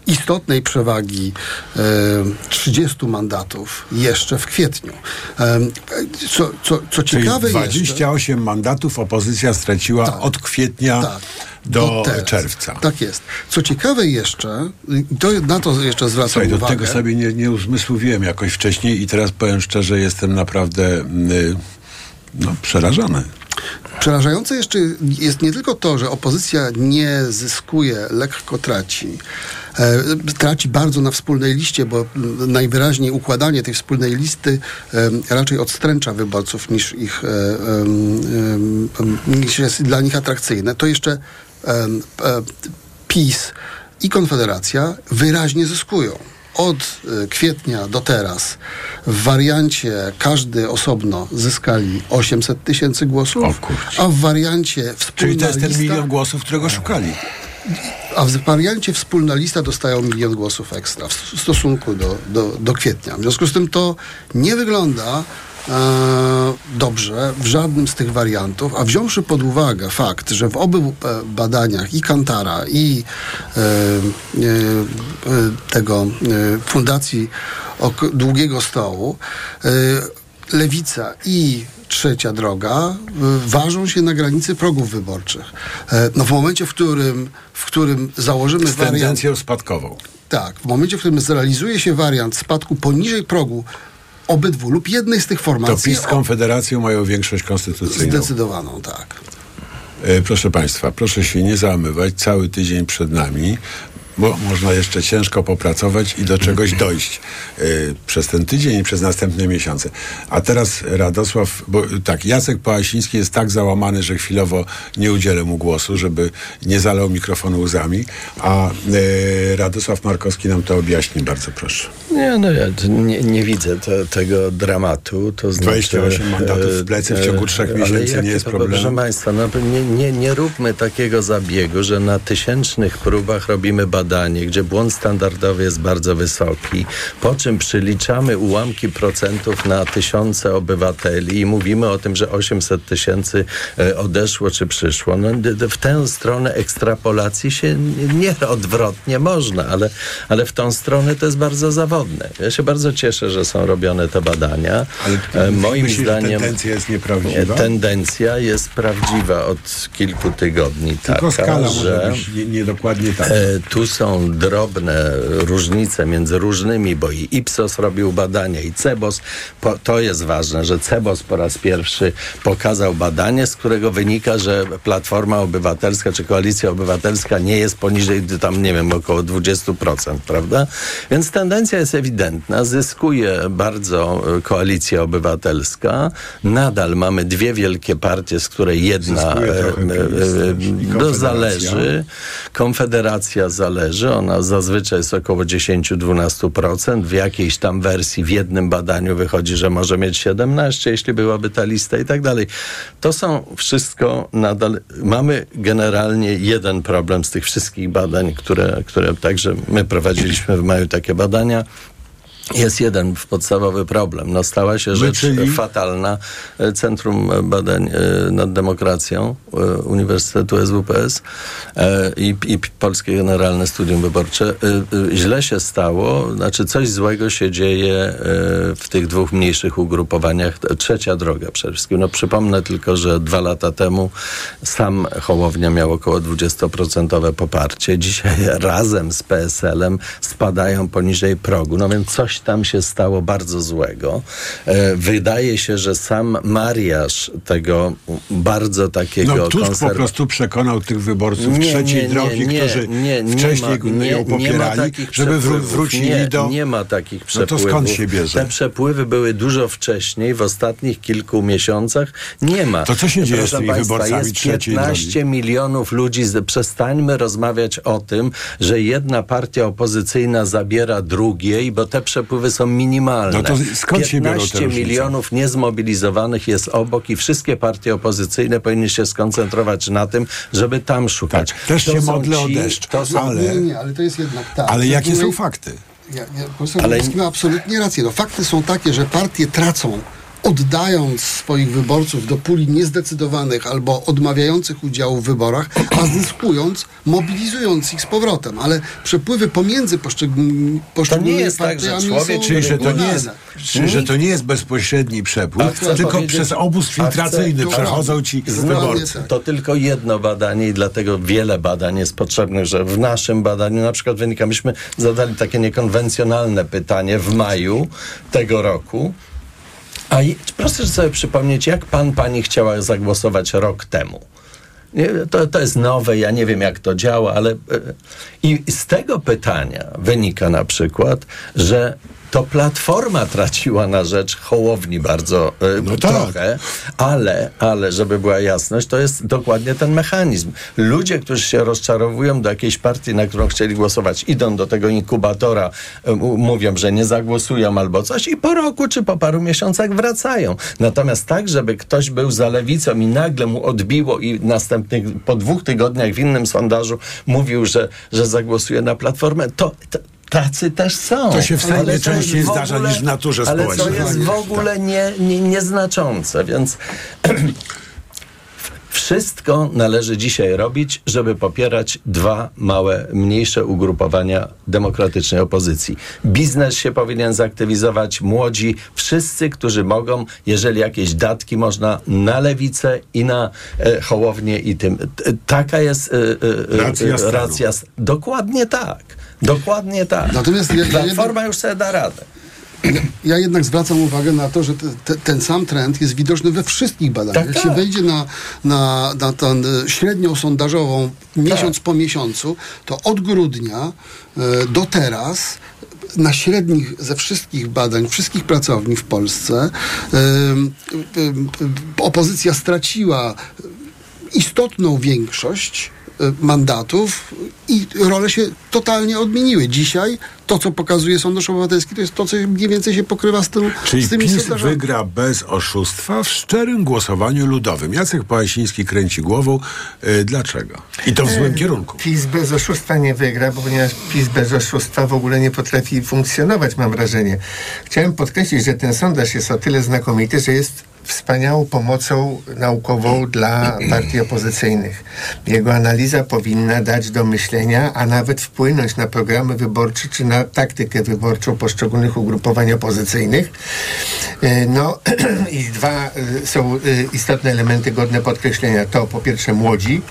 S13: istotnej przewagi e, 30 mandatów jeszcze w kwietniu. Co, co, co ciekawe
S10: 28 jeszcze, mandatów opozycja straciła tak, od kwietnia tak do czerwca.
S13: Tak jest. Co ciekawe jeszcze, to, na to jeszcze zwracam Słuchaj,
S10: uwagę. do tego sobie nie, nie uzmysłowiłem jakoś wcześniej i teraz powiem szczerze, jestem naprawdę y, no, przerażony.
S13: Przerażające jeszcze jest nie tylko to, że opozycja nie zyskuje, lekko traci. E, traci bardzo na wspólnej liście, bo najwyraźniej układanie tej wspólnej listy e, raczej odstręcza wyborców niż ich e, niż jest dla nich atrakcyjne. To jeszcze PiS i Konfederacja wyraźnie zyskują od e, kwietnia do teraz w wariancie każdy osobno zyskali 800 tysięcy głosów, a w wariancie wspólna
S10: Czyli to jest ten
S13: lista,
S10: milion głosów, którego szukali.
S13: A w wariancie wspólna lista dostają milion głosów ekstra w stosunku do, do, do kwietnia. W związku z tym to nie wygląda E, dobrze w żadnym z tych wariantów, a wziąwszy pod uwagę fakt, że w obu e, badaniach i Kantara i e, tego Fundacji Długiego Stołu Lewica i trzecia droga ważą się na granicy progów wyborczych. No w momencie, w którym, w którym założymy
S10: z
S13: wariant...
S10: tendencją spadkową.
S13: Tak, w momencie, w którym zrealizuje się wariant spadku poniżej progu obydwu lub jednej z tych formacji.
S10: To PiS z Konfederacją mają większość konstytucyjną.
S13: Zdecydowaną, tak.
S10: E, proszę Państwa, proszę się nie załamywać. Cały tydzień przed nami bo można jeszcze ciężko popracować i do czegoś <clears throat> dojść y, przez ten tydzień i przez następne miesiące. A teraz Radosław, bo tak, Jacek Pałasiński jest tak załamany, że chwilowo nie udzielę mu głosu, żeby nie zalał mikrofonu łzami, a y, Radosław Markowski nam to objaśni, bardzo proszę.
S12: Nie, no ja nie, nie widzę te, tego dramatu. To znaczy,
S10: 28 mandatów w plecy w ciągu trzech miesięcy nie jest problemem.
S12: Proszę Państwa, no, nie, nie, nie róbmy takiego zabiegu, że na tysięcznych próbach robimy badania badanie, gdzie błąd standardowy jest bardzo wysoki, po czym przyliczamy ułamki procentów na tysiące obywateli i mówimy o tym, że 800 tysięcy e, odeszło czy przyszło. No, w tę stronę ekstrapolacji się nie odwrotnie można, ale, ale w tą stronę to jest bardzo zawodne. Ja się bardzo cieszę, że są robione te badania.
S10: Ale e, Moim zdaniem tendencja jest nieprawdziwa?
S12: Tendencja jest prawdziwa od kilku tygodni.
S10: Tylko
S12: taka,
S10: skala
S12: że
S10: może być niedokładnie nie tak.
S12: E, tu są drobne różnice między różnymi, bo i Ipsos robił badania i Cebos. Po, to jest ważne, że Cebos po raz pierwszy pokazał badanie, z którego wynika, że Platforma Obywatelska czy Koalicja Obywatelska nie jest poniżej tam, nie wiem, około 20%, prawda? Więc tendencja jest ewidentna. Zyskuje bardzo e, Koalicja Obywatelska. Nadal mamy dwie wielkie partie, z której jedna e, e,
S10: Piast i
S12: e, no,
S10: Konfederacja.
S12: zależy. Zależy. Ona zazwyczaj jest około 10-12%. W jakiejś tam wersji w jednym badaniu wychodzi, że może mieć 17, jeśli byłaby ta lista i tak dalej. To są wszystko nadal. Mamy generalnie jeden problem z tych wszystkich badań, które, które także my prowadziliśmy w maju takie badania. Jest jeden podstawowy problem. No, stała się rzecz
S10: czyli?
S12: fatalna. E, Centrum Badań e, nad Demokracją e, Uniwersytetu SWPS i, i Polskie Generalne Studium Wyborcze. Źle się stało, znaczy coś złego się dzieje w tych dwóch mniejszych ugrupowaniach. Trzecia droga przede wszystkim. No, przypomnę tylko, że dwa lata temu sam Hołownia miał około 20% poparcie. Dzisiaj <laughs> razem z PSL-em spadają poniżej progu. No więc coś tam się stało bardzo złego. E, wydaje się, że sam mariaż tego bardzo takiego
S10: No Tusk po
S12: konserwa-
S10: prostu przekonał tych wyborców
S12: Nie,
S10: trzeciej
S12: nie,
S10: drogi,
S12: nie,
S10: którzy
S12: nie, nie
S10: wcześniej
S12: ma-
S10: ją
S12: nie ma
S10: popierali,
S12: takich
S10: żeby wrócili
S12: nie,
S10: do...
S12: Nie ma takich
S10: No
S12: przepływów.
S10: to skąd się bierze?
S12: Te przepływy były dużo wcześniej, w ostatnich kilku miesiącach nie ma.
S10: To co się dzieje z
S12: Proszę
S10: tymi
S12: Państwa,
S10: wyborcami
S12: jest
S10: trzeciej
S12: 15 milionów ludzi. Z- Przestańmy rozmawiać o tym, że jedna partia opozycyjna zabiera drugiej, bo te przepływy są minimalne.
S10: No to skąd się biorą te
S12: 15
S10: różnice?
S12: milionów niezmobilizowanych jest obok i wszystkie partie opozycyjne powinny się skoncentrować na tym, żeby tam szukać.
S10: Tak, też
S12: To
S10: się modlę o
S12: ci-
S10: deszcz,
S12: To są,
S10: ale-
S13: Nie, nie, ale to jest jednak tak.
S10: Ale jakie są fakty?
S13: Ja, ja, profesor
S12: Ale-
S13: Ale... ma absolutnie rację. No, fakty są takie, że partie tracą, oddając swoich wyborców do puli niezdecydowanych albo odmawiających udziału w wyborach, a zyskując, mobilizując ich z powrotem. Ale przepływy pomiędzy poszczególnymi, poszczególnymi
S12: jest tak, że
S13: partiami
S12: człowiek,
S13: są
S10: Czyli, że to nie jest, czyli, że to nie jest bezpośredni przepływ,
S12: chcę
S10: tylko przez obóz filtracyjny
S12: chcę-
S10: przechodzą ci wyborcy.
S13: tak.
S12: To tylko jedno badanie i dlatego wiele badań jest potrzebnych, że w naszym badaniu na przykład wynika, myśmy zadali takie niekonwencjonalne pytanie w maju tego roku. A proszę sobie przypomnieć, jak pan, pani chciała zagłosować rok temu. Nie, to, to jest nowe, ja nie wiem jak to działa, ale e, i z tego pytania wynika na przykład, że to Platforma traciła na rzecz Hołowni bardzo e,
S10: No tak.
S12: trochę, ale, ale żeby była jasność, to jest dokładnie ten mechanizm. Ludzie, którzy się rozczarowują do jakiejś partii, na którą chcieli głosować, idą do tego inkubatora, m- mówią, że nie zagłosują albo coś i po roku czy po paru miesiącach wracają. Natomiast tak, żeby ktoś był za lewicą i nagle mu odbiło i następnych, po dwóch tygodniach w innym sondażu mówił, że, że zagłosuje na Platformę, to, to Tacy też są.
S10: To się
S12: Ale jest
S10: częściej
S12: w
S10: zdarza niż w naturze
S12: ale
S10: społecznej.
S12: to jest w ogóle nie, nie, nieznaczące, więc <clears throat> wszystko należy dzisiaj robić, żeby popierać dwa małe, mniejsze ugrupowania demokratycznej opozycji. Biznes się powinien zaktywizować, młodzi, wszyscy, którzy mogą, jeżeli jakieś datki można na lewicę i na e, hołownię i tym. T- Taka jest e, e,
S10: Racja
S12: e, racja. s- Dokładnie tak. Dokładnie tak.
S13: Natomiast ja- ja
S12: Platforma już sobie da radę.
S13: Ja jednak zwracam uwagę na to, że te, te, ten sam trend jest widoczny we wszystkich badaniach.
S12: Tak,
S13: Jak się
S12: tak.
S13: wejdzie na, na, na tę e, średnią sondażową miesiąc po miesiącu, to od grudnia e, do teraz na średnich ze wszystkich badań, wszystkich pracowni w Polsce e, e, opozycja straciła istotną większość mandatów i role się totalnie odmieniły. Dzisiaj to, co pokazuje Sondaż Obywatelski, to jest to, co mniej więcej się pokrywa z, tym,
S10: Czyli
S13: z tymi
S10: PiS
S13: sondażami.
S10: wygra bez oszustwa w szczerym głosowaniu ludowym. Jacek Pałasiński kręci głową. Y, dlaczego? I to w złym kierunku.
S11: PiS bez oszustwa nie wygra, bo ponieważ PiS bez oszustwa w ogóle nie potrafi funkcjonować, mam wrażenie. Chciałem podkreślić, że ten sondaż jest o tyle znakomity, że jest wspaniałą pomocą naukową dla partii opozycyjnych. Jego analiza powinna dać do myślenia, a nawet wpłynąć na programy wyborcze czy na taktykę wyborczą poszczególnych ugrupowań opozycyjnych. E, No <clears throat> i dwa e, są e, istotne elementy godne podkreślenia. To po pierwsze młodzi,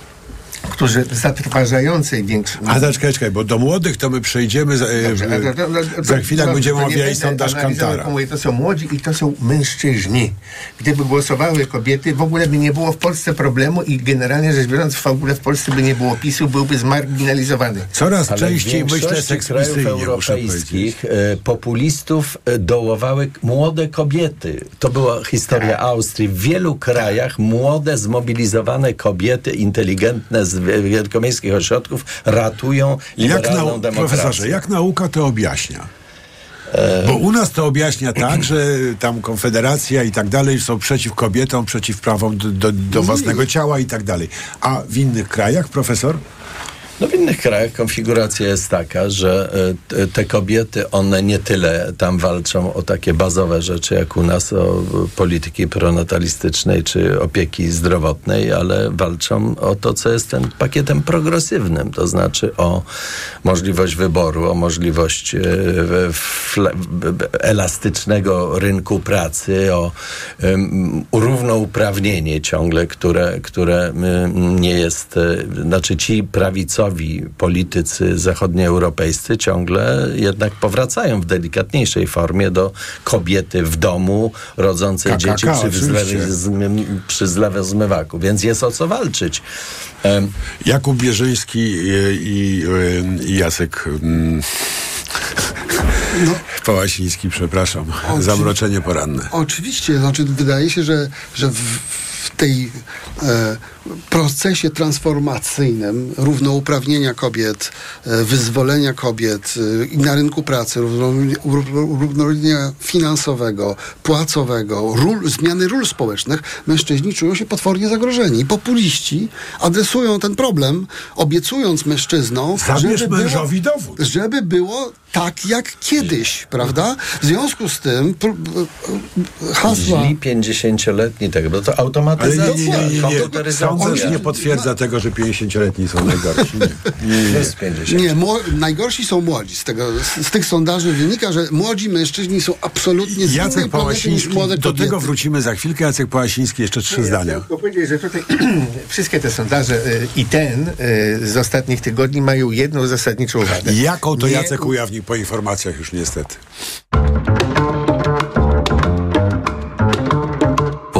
S11: którzy w zatrważającej większości...
S10: A to czekaj, czekaj, bo do młodych to my przejdziemy za, e,
S11: Dobrze,
S10: w-
S11: a to- to- to-
S10: za chwilę, będziemy omawiali sondaż Kantara.
S11: Mówię, to są młodzi i to są mężczyźni. Gdyby głosowały kobiety, w ogóle by nie było w Polsce problemu i generalnie rzecz biorąc w ogóle w Polsce by nie było PiSu, byłby zmarginalizowany.
S10: Coraz
S12: Ale
S10: częściej myślę seksmisyjnie, muszę
S12: europejskich e, populistów e, dołowały młode kobiety. To była historia
S10: Tak.
S12: Austrii. W wielu krajach młode, zmobilizowane kobiety, inteligentne z wi- wielkomiejskich ośrodków ratują
S10: Jak
S12: liberalną
S10: nau-
S12: demokrację.
S10: profesorze, jak nauka to objaśnia? Bo u nas to objaśnia tak, że tam Konfederacja i tak dalej są przeciw kobietom, przeciw prawom do, do, do własnego ciała i tak dalej. A w innych krajach, profesor?
S12: No w innych krajach konfiguracja jest taka, że e, te- kobiety, one nie tyle tam walczą o takie bazowe rzeczy, jak u nas o polityki pronatalistycznej czy opieki zdrowotnej, ale walczą o to, co jest ten pakietem progresywnym, to znaczy o możliwość wyboru, o możliwość e, elastycznego rynku pracy, o równouprawnienie ciągle, które, które nie jest, e, znaczy ci prawicowi politycy zachodnioeuropejscy ciągle jednak powracają w delikatniejszej formie do kobiety w domu, rodzącej dzieci przy, zmy, przy zlewie zmywaku, więc jest o co walczyć.
S10: Jakub Bierzyński i, i, i Jacek mm, Pałasiński, przepraszam, zamroczenie poranne.
S13: Oczywiście, znaczy wydaje się, że, że w, w tej e, procesie transformacyjnym równouprawnienia kobiet, e, wyzwolenia kobiet e, i na rynku pracy, równo- równouprawnienia finansowego, płacowego, ról, zmiany ról społecznych, mężczyźni czują się potwornie zagrożeni. I populiści adresują ten problem, obiecując mężczyznom,
S10: Zabierz
S13: żeby
S10: mężowi
S13: było,
S10: dowód.
S13: żeby było tak jak kiedyś, prawda? W związku z tym hasła...
S12: Źli 50-letni tego, bo to
S10: Ale
S12: automatyzacja,
S10: nie, nie, nie, nie, nie.
S12: komputeryzacja.
S10: Sąd nie potwierdza tego, że 50-letni są najgorsi. Nie. Nie, nie,
S12: Plus 50.
S13: Nie, mło- najgorsi są młodzi. Z, tego, z, z tych sondaży wynika, że młodzi mężczyźni są absolutnie z
S10: Jacek
S13: niż młode
S10: do tego wrócimy za chwilkę. Jacek Pałasiński, jeszcze trzy
S11: Ja
S10: zdania.
S11: powiedzieć, że tutaj <clears throat> wszystkie te sondaże y, i ten y, z ostatnich tygodni mają jedną zasadniczą wadę.
S10: Jaką to
S11: Nie
S10: Jacek ujawni po informacjach już niestety.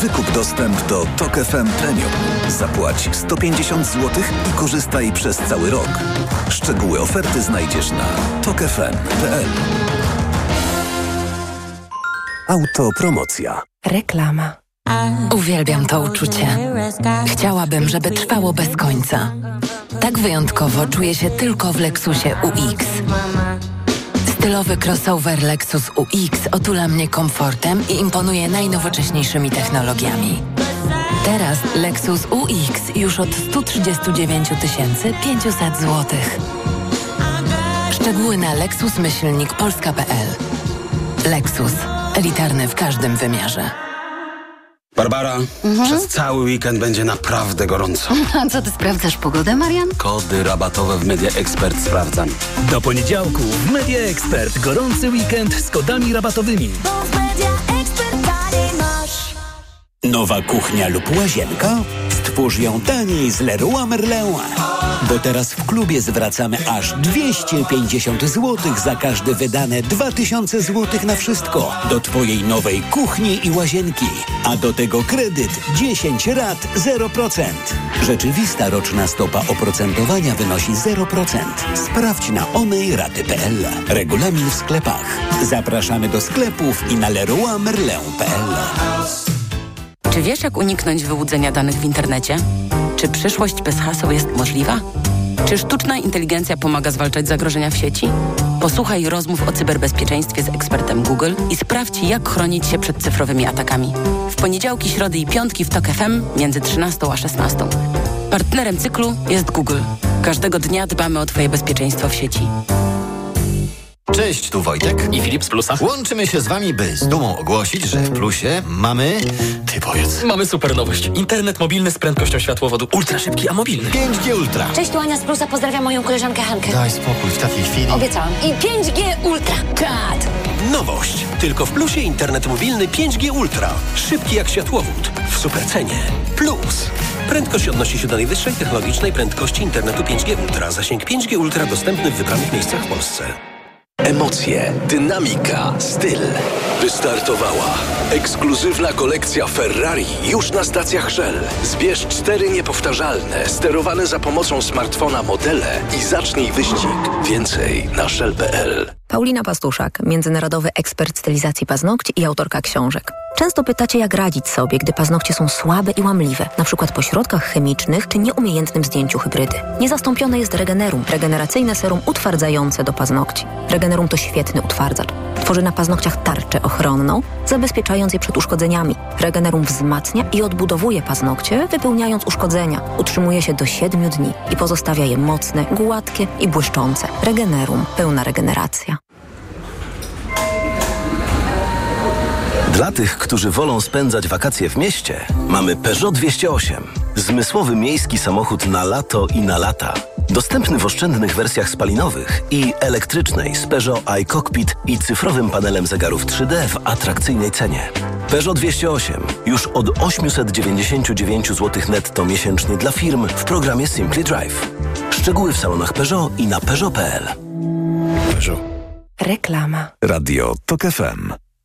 S22: Wykup dostęp do TOK FM Premium. Zapłać 150 zł i korzystaj przez cały rok. Szczegóły oferty znajdziesz na tokefm.pl. Autopromocja.
S26: Reklama. Uwielbiam to uczucie. Chciałabym, żeby trwało bez końca. Tak wyjątkowo czuję się tylko w Lexusie UX. Stylowy crossover Lexus UX otula mnie komfortem i imponuje najnowocześniejszymi technologiami. Teraz Lexus UX już od 139 500 zł. Szczegóły na lexus-polska.pl Lexus. Elitarny w każdym wymiarze.
S27: Barbara, przez cały weekend będzie naprawdę gorąco. <laughs>
S16: A co ty sprawdzasz pogodę, Marian?
S27: Kody rabatowe w Media Expert sprawdzam.
S18: Do poniedziałku w Media Expert gorący weekend z kodami rabatowymi.
S28: Nowa kuchnia lub łazienka? Stwórz ją taniej z Leroy Merlin. Bo teraz w klubie zwracamy aż 250 zł za każde wydane 2000 zł na wszystko do Twojej nowej kuchni i łazienki. A do tego kredyt 10 rat 0%. Rzeczywista roczna stopa oprocentowania wynosi 0%. Sprawdź na onejraty.pl. Regulamin w sklepach. Zapraszamy do sklepów i na leroymerlin.pl.
S29: Czy wiesz, jak uniknąć wyłudzenia danych w internecie? Czy przyszłość bez haseł jest możliwa? Czy sztuczna inteligencja pomaga zwalczać zagrożenia w sieci? Posłuchaj rozmów o cyberbezpieczeństwie z ekspertem Google i sprawdź, jak chronić się przed cyfrowymi atakami. W poniedziałki, środy i piątki w TOK FM między 13 a 16. Partnerem cyklu jest Google. Każdego dnia dbamy o Twoje bezpieczeństwo w sieci.
S30: Cześć, tu Wojtek
S17: i Filip z Plusa.
S30: Łączymy się z wami, by z dumą ogłosić, że w Plusie mamy... Ty powiedz.
S17: Mamy super nowość. Internet mobilny z prędkością światłowodu. Ultra szybki, a mobilny.
S30: 5G Ultra.
S31: Cześć, tu Ania z Plusa. Pozdrawiam moją koleżankę Hankę.
S30: Daj spokój w takiej chwili.
S31: Obiecałam. I 5G Ultra. Kat.
S32: Nowość. Tylko w Plusie internet mobilny 5G Ultra. Szybki jak światłowód. W supercenie. Plus. Prędkość odnosi się do najwyższej technologicznej prędkości internetu 5G Ultra. Zasięg 5G Ultra dostępny w wybranych miejscach w Polsce.
S22: Emocje, dynamika, styl. Wystartowała ekskluzywna kolekcja Ferrari już na stacjach Shell. Zbierz cztery niepowtarzalne, sterowane za pomocą smartfona modele i zacznij wyścig. Więcej na shell.pl.
S33: Paulina Pastuszak, międzynarodowy ekspert stylizacji paznokci i autorka książek. Często pytacie, jak radzić sobie, gdy paznokcie są słabe i łamliwe, na przykład po środkach chemicznych czy nieumiejętnym zdjęciu hybrydy. Niezastąpione jest Regenerum, regeneracyjne serum utwardzające do paznokci. Regenerum to świetny utwardzacz. Tworzy na paznokciach tarczę ochronną, zabezpieczając je przed uszkodzeniami. Regenerum wzmacnia i odbudowuje paznokcie, wypełniając uszkodzenia. Utrzymuje się do 7 dni i pozostawia je mocne, gładkie i błyszczące. Regenerum. Pełna regeneracja.
S22: Dla tych, którzy wolą spędzać wakacje w mieście, mamy Peugeot 208. Zmysłowy miejski samochód na lato i na lata. Dostępny w oszczędnych wersjach spalinowych i elektrycznej z Peugeot iCockpit i cyfrowym panelem zegarów 3D w atrakcyjnej cenie. Peugeot 208 już od 899 zł netto miesięcznie dla firm w programie Simply Drive. Szczegóły w salonach Peugeot i na peugeot.pl. Peugeot.
S33: Reklama.
S22: Radio TOK FM.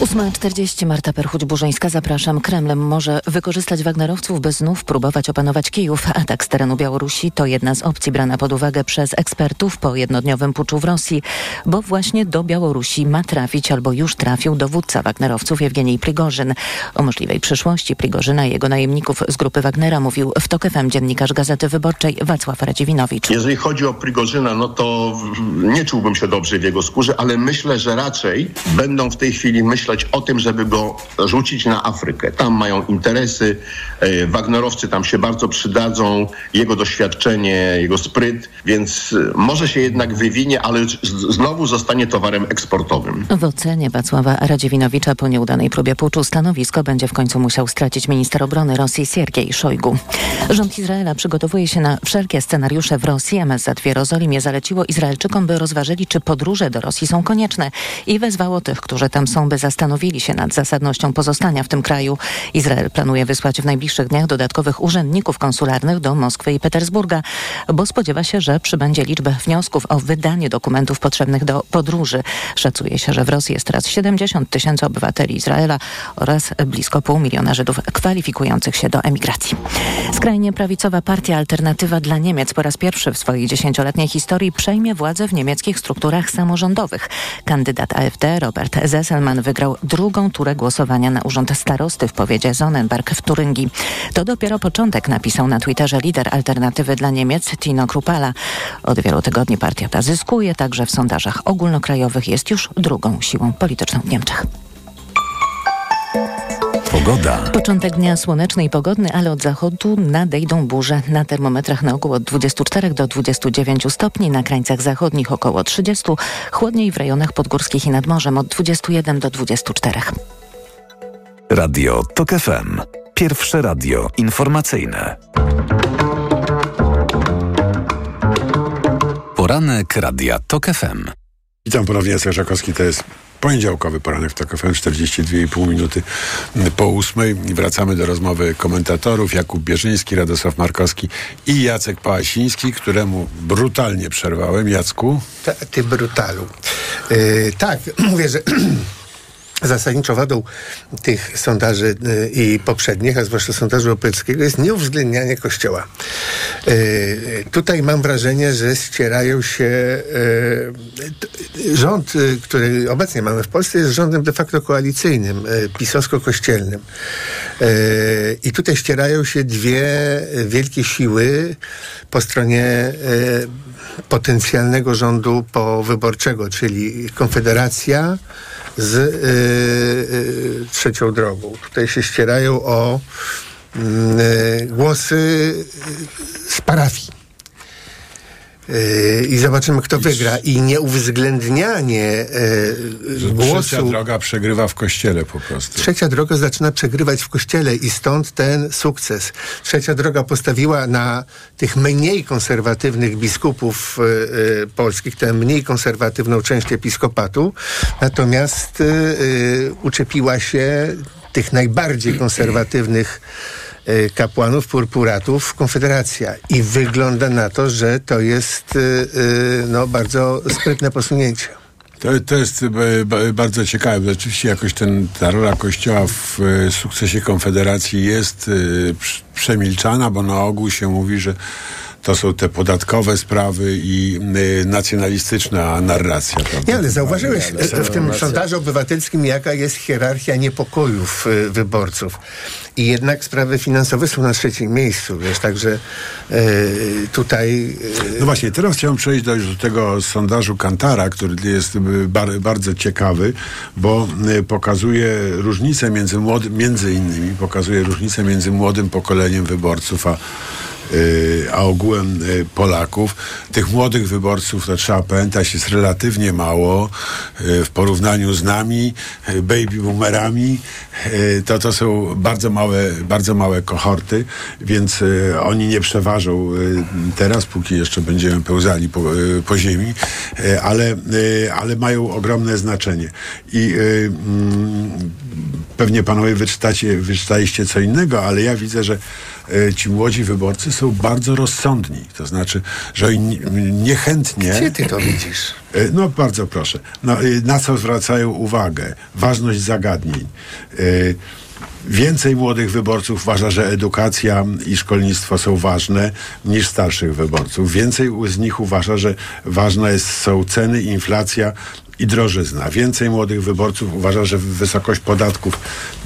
S2: 8.40 Marta Perchuć-Burzyńska, zapraszam. Kreml może wykorzystać Wagnerowców, by znów próbować opanować Kijów. Atak z terenu Białorusi to jedna z opcji brana pod uwagę przez ekspertów po jednodniowym puczu w Rosji, bo właśnie do Białorusi ma trafić albo już trafił dowódca Wagnerowców Jewgenij Prigorzyn. O możliwej przyszłości Prigorzyna i jego najemników z grupy Wagnera mówił w TOK FM dziennikarz Gazety Wyborczej Wacław Radziwinowicz.
S34: Jeżeli chodzi o Prigorzyna, no to nie czułbym się dobrze w jego skórze, ale myślę, że raczej będą w tej chwili myśleć myśleć o tym, żeby go rzucić na Afrykę. Tam mają interesy, e, Wagnerowcy tam się bardzo przydadzą, jego doświadczenie, jego spryt, więc e, może się jednak wywinie, ale znowu zostanie towarem eksportowym.
S2: W ocenie Wacława Radziewinowicza po nieudanej próbie puczu stanowisko będzie w końcu musiał stracić minister obrony Rosji Siergiej Szojgu. Rząd Izraela przygotowuje się na wszelkie scenariusze w Rosji. MSZ w Jerozolimie zaleciło Izraelczykom, by rozważyli, czy podróże do Rosji są konieczne i wezwało tych, którzy tam są, by zastanowić zastanowili się nad zasadnością pozostania w tym kraju. Izrael planuje wysłać w najbliższych dniach dodatkowych urzędników konsularnych do Moskwy i Petersburga, bo spodziewa się, że przybędzie liczbę wniosków o wydanie dokumentów potrzebnych do podróży. Szacuje się, że w Rosji jest teraz 70 tysięcy obywateli Izraela oraz blisko pół miliona Żydów kwalifikujących się do emigracji. Skrajnie prawicowa partia Alternatywa dla Niemiec po raz pierwszy w swojej dziesięcioletniej historii przejmie władzę w niemieckich strukturach samorządowych. Kandydat AfD Robert Zesselmann wygrał drugą turę głosowania na urząd starosty w powiecie Sonnenberg w Turyngii. To dopiero początek, napisał na Twitterze lider alternatywy dla Niemiec Tino Krupala. Od wielu tygodni partia ta zyskuje, także w sondażach ogólnokrajowych jest już drugą siłą polityczną w Niemczech.
S22: Pogoda.
S2: Początek dnia słoneczny i pogodny, ale od zachodu nadejdą burze. Na termometrach na ogół od 24 do 29 stopni, na krańcach zachodnich około 30, chłodniej w rejonach podgórskich i nad morzem od 21 do 24.
S22: Radio TOK FM. Pierwsze radio informacyjne. Poranek Radia TOK FM.
S10: Witam ponownie, Jacek Żakowski, to jest Poniedziałkowy poranek w TOK FM, 42,5 minuty po ósmej. Wracamy do rozmowy komentatorów. Jakub Bierzyński, Radosław Markowski i Jacek Pałasiński, któremu brutalnie przerwałem. Jacku?
S11: Ta, ty brutalu. Yy, tak, <clears throat> mówię, że <clears throat> Zasadniczą wadą tych sondaży y, i poprzednich, a zwłaszcza sondażu opolskiego, jest nieuwzględnianie Kościoła. Y, tutaj mam wrażenie, że ścierają się y, rząd, który obecnie mamy w Polsce, jest rządem de facto koalicyjnym, pisowsko-kościelnym. I tutaj ścierają się dwie wielkie siły po stronie potencjalnego rządu powyborczego, czyli Konfederacja z y, y, trzecią drogą. Tutaj się ścierają o y, głosy z parafii. I zobaczymy, kto wygra. I nieuwzględnianie e, głosu...
S10: Trzecia droga przegrywa w kościele po prostu.
S11: Trzecia droga zaczyna przegrywać w kościele i stąd ten sukces. Trzecia droga postawiła na tych mniej konserwatywnych biskupów e, e, polskich, tę mniej konserwatywną część episkopatu, natomiast uczepiła się tych najbardziej konserwatywnych kapłanów, purpuratów Konfederacja. I wygląda na to, że to jest e, e, no, bardzo sprytne posunięcie.
S10: To, to jest bardzo ciekawe. Rzeczywiście jakoś ten, ta rola Kościoła w sukcesie Konfederacji jest przemilczana, bo na ogół się mówi, że to są te podatkowe sprawy i y, nacjonalistyczna narracja.
S11: Prawda? Nie, ale zauważyłeś ale w tym sondażu obywatelskim, jaka jest hierarchia niepokojów y, wyborców. I jednak sprawy finansowe są na trzecim miejscu, wiesz, także y, tutaj...
S10: No właśnie, teraz chciałem przejść do, do tego sondażu Kantara, który jest bar, bardzo ciekawy, bo pokazuje różnicę między młodym, między innymi pokazuje różnicę między młodym pokoleniem wyborców, a Y, a ogółem y, Polaków. Tych młodych wyborców, to trzeba pamiętać, jest relatywnie mało y, w porównaniu z nami, baby boomerami. To, to są bardzo małe, bardzo małe kohorty, więc oni nie przeważą teraz, póki jeszcze będziemy pełzali po, po ziemi, ale, ale mają ogromne znaczenie. I mm, pewnie panowie wyczytacie, wyczytaliście co innego, ale ja widzę, że ci młodzi wyborcy są bardzo rozsądni. To znaczy, że oni niechętnie...
S11: Gdzie ty to widzisz?
S10: E, no bardzo proszę. No, e, na co zwracają uwagę? Ważność zagadnień. Więcej młodych wyborców uważa, że edukacja i szkolnictwo są ważne niż starszych wyborców. Więcej z nich uważa, że ważne są ceny, inflacja i drożyzna. Więcej młodych wyborców uważa, że wysokość podatków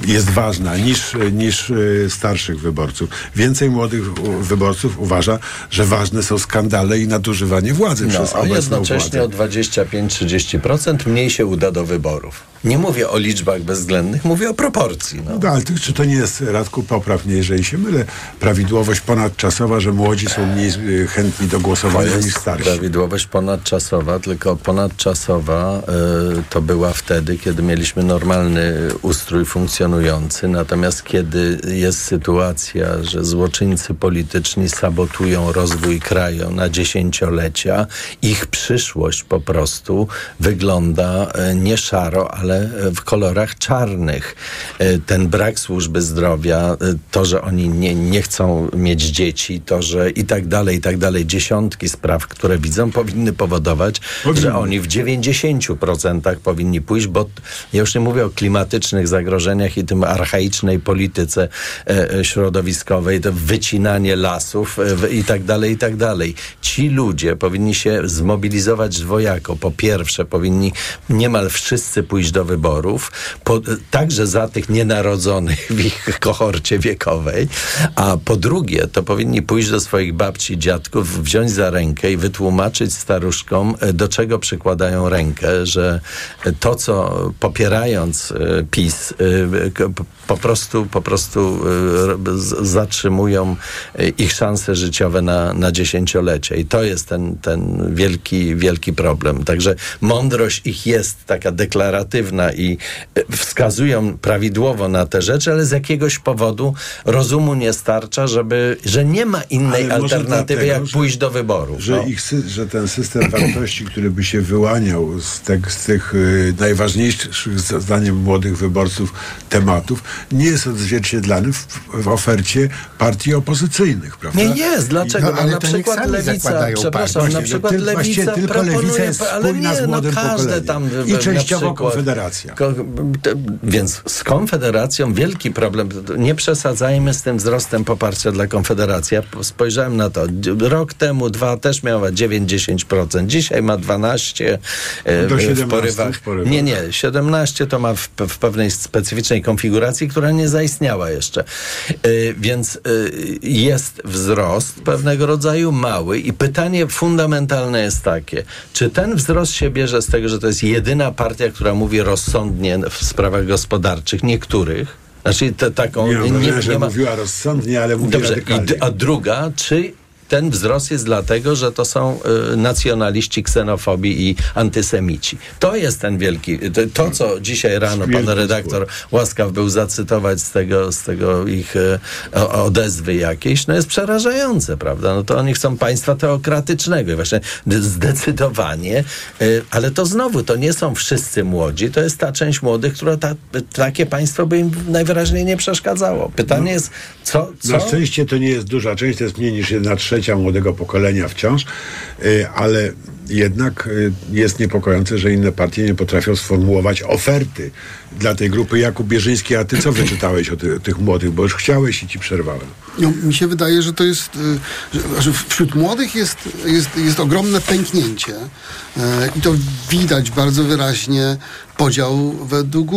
S10: jest ważna niż, niż e, starszych wyborców. Więcej młodych wyborców uważa, że ważne są skandale i nadużywanie władzy
S12: no,
S10: przez
S12: a jednocześnie władzę. o 25-30% mniej się uda do wyborów. Nie mówię o liczbach bezwzględnych, mówię o proporcji. No.
S10: no ale czy to nie jest, Radku, poprawnie, jeżeli się mylę, prawidłowość ponadczasowa, że młodzi są mniej e, chętni do głosowania niż starsi?
S12: Prawidłowość ponadczasowa, tylko ponadczasowa to była wtedy, kiedy mieliśmy normalny ustrój funkcjonujący, natomiast kiedy jest sytuacja, że złoczyńcy polityczni sabotują rozwój kraju na dziesięciolecia, ich przyszłość po prostu wygląda y, nie szaro, ale w kolorach czarnych. Y, ten brak służby zdrowia, to, że oni nie, nie chcą mieć dzieci, to, że i tak dalej, i tak dalej, dziesiątki spraw, które widzą, powinny powodować, że oni w 90 procentach powinni pójść, bo ja już nie mówię o klimatycznych zagrożeniach i tym archaicznej polityce e, e środowiskowej, to wycinanie lasów e, i tak dalej, i tak dalej. Ci ludzie powinni się zmobilizować dwojako. Po pierwsze, powinni niemal wszyscy pójść do wyborów, po, także za tych nienarodzonych w ich kohorcie wiekowej, a po drugie, to powinni pójść do swoich babci dziadków, wziąć za rękę i wytłumaczyć staruszkom, do czego przykładają rękę, że to, co popierając e, PiS, e, po prostu, po prostu e, zatrzymują ich szanse życiowe na, na dziesięciolecie. I to jest ten, ten wielki, wielki problem. Także mądrość ich jest taka deklaratywna i wskazują prawidłowo na te rzeczy, ale z jakiegoś powodu rozumu nie starcza, żeby, że nie ma innej alternatywy, dlatego, jak pójść do wyboru.
S10: Że,
S12: no.
S10: ich, że ten system wartości, który by się wyłaniał z, te, z tych y, najważniejszych, zdaniem młodych wyborców, tematów, nie jest odzwierciedlany w, w ofercie partii opozycyjnych, prawda?
S12: Nie jest. Dlaczego? No, ale na przykład Lewica, przepraszam, właśnie, na przykład
S10: no,
S12: Lewica
S10: tylko Lewica jest
S12: ale nie,
S10: z młodym
S12: no każde tam
S10: I częściowo Konfederacja. Ko,
S12: więc z Konfederacją wielki problem. Nie przesadzajmy z tym wzrostem poparcia dla Konfederacji. Ja spojrzałem na to. Rok temu, dwa też miała 9-10%. Dzisiaj ma 12
S10: e, Do
S12: w porywach.
S10: w porywach.
S12: Nie, nie. 17 to ma w, w pewnej specyficznej konfiguracji, która nie zaistniała jeszcze. Yy, więc yy, jest wzrost pewnego rodzaju mały i pytanie fundamentalne jest takie, czy ten wzrost się bierze z tego, że to jest jedyna partia, która mówi rozsądnie w sprawach gospodarczych, niektórych, znaczy te, taką...
S10: Nie, nie, nie, że ma... mówiła rozsądnie, ale mówi
S12: Dobrze,
S10: radykalnie.
S12: a druga, czy ten wzrost jest dlatego, że to są y, nacjonaliści, ksenofobii i antysemici. To jest ten wielki, to, to co dzisiaj rano pan redaktor łaskaw był zacytować z tego, z tego ich y, odezwy jakiejś, no jest przerażające, prawda? No to oni chcą państwa teokratycznego i właśnie zdecydowanie, y, ale to znowu, to nie są wszyscy młodzi, to jest ta część młodych, która ta, takie państwo by im najwyraźniej nie przeszkadzało. Pytanie no, jest, co, co?
S10: Na szczęście to nie jest duża część, to jest mniej niż jedna trzecia młodego pokolenia wciąż, y, ale jednak y, jest niepokojące, że inne partie nie potrafią sformułować oferty dla tej grupy. Jakub Bierzyński, a ty co wyczytałeś o ty, tych młodych, bo już chciałeś i ci przerwałem.
S13: No, mi się wydaje, że to jest, y, że wśród młodych jest, jest, jest ogromne pęknięcie i to widać bardzo wyraźnie podział według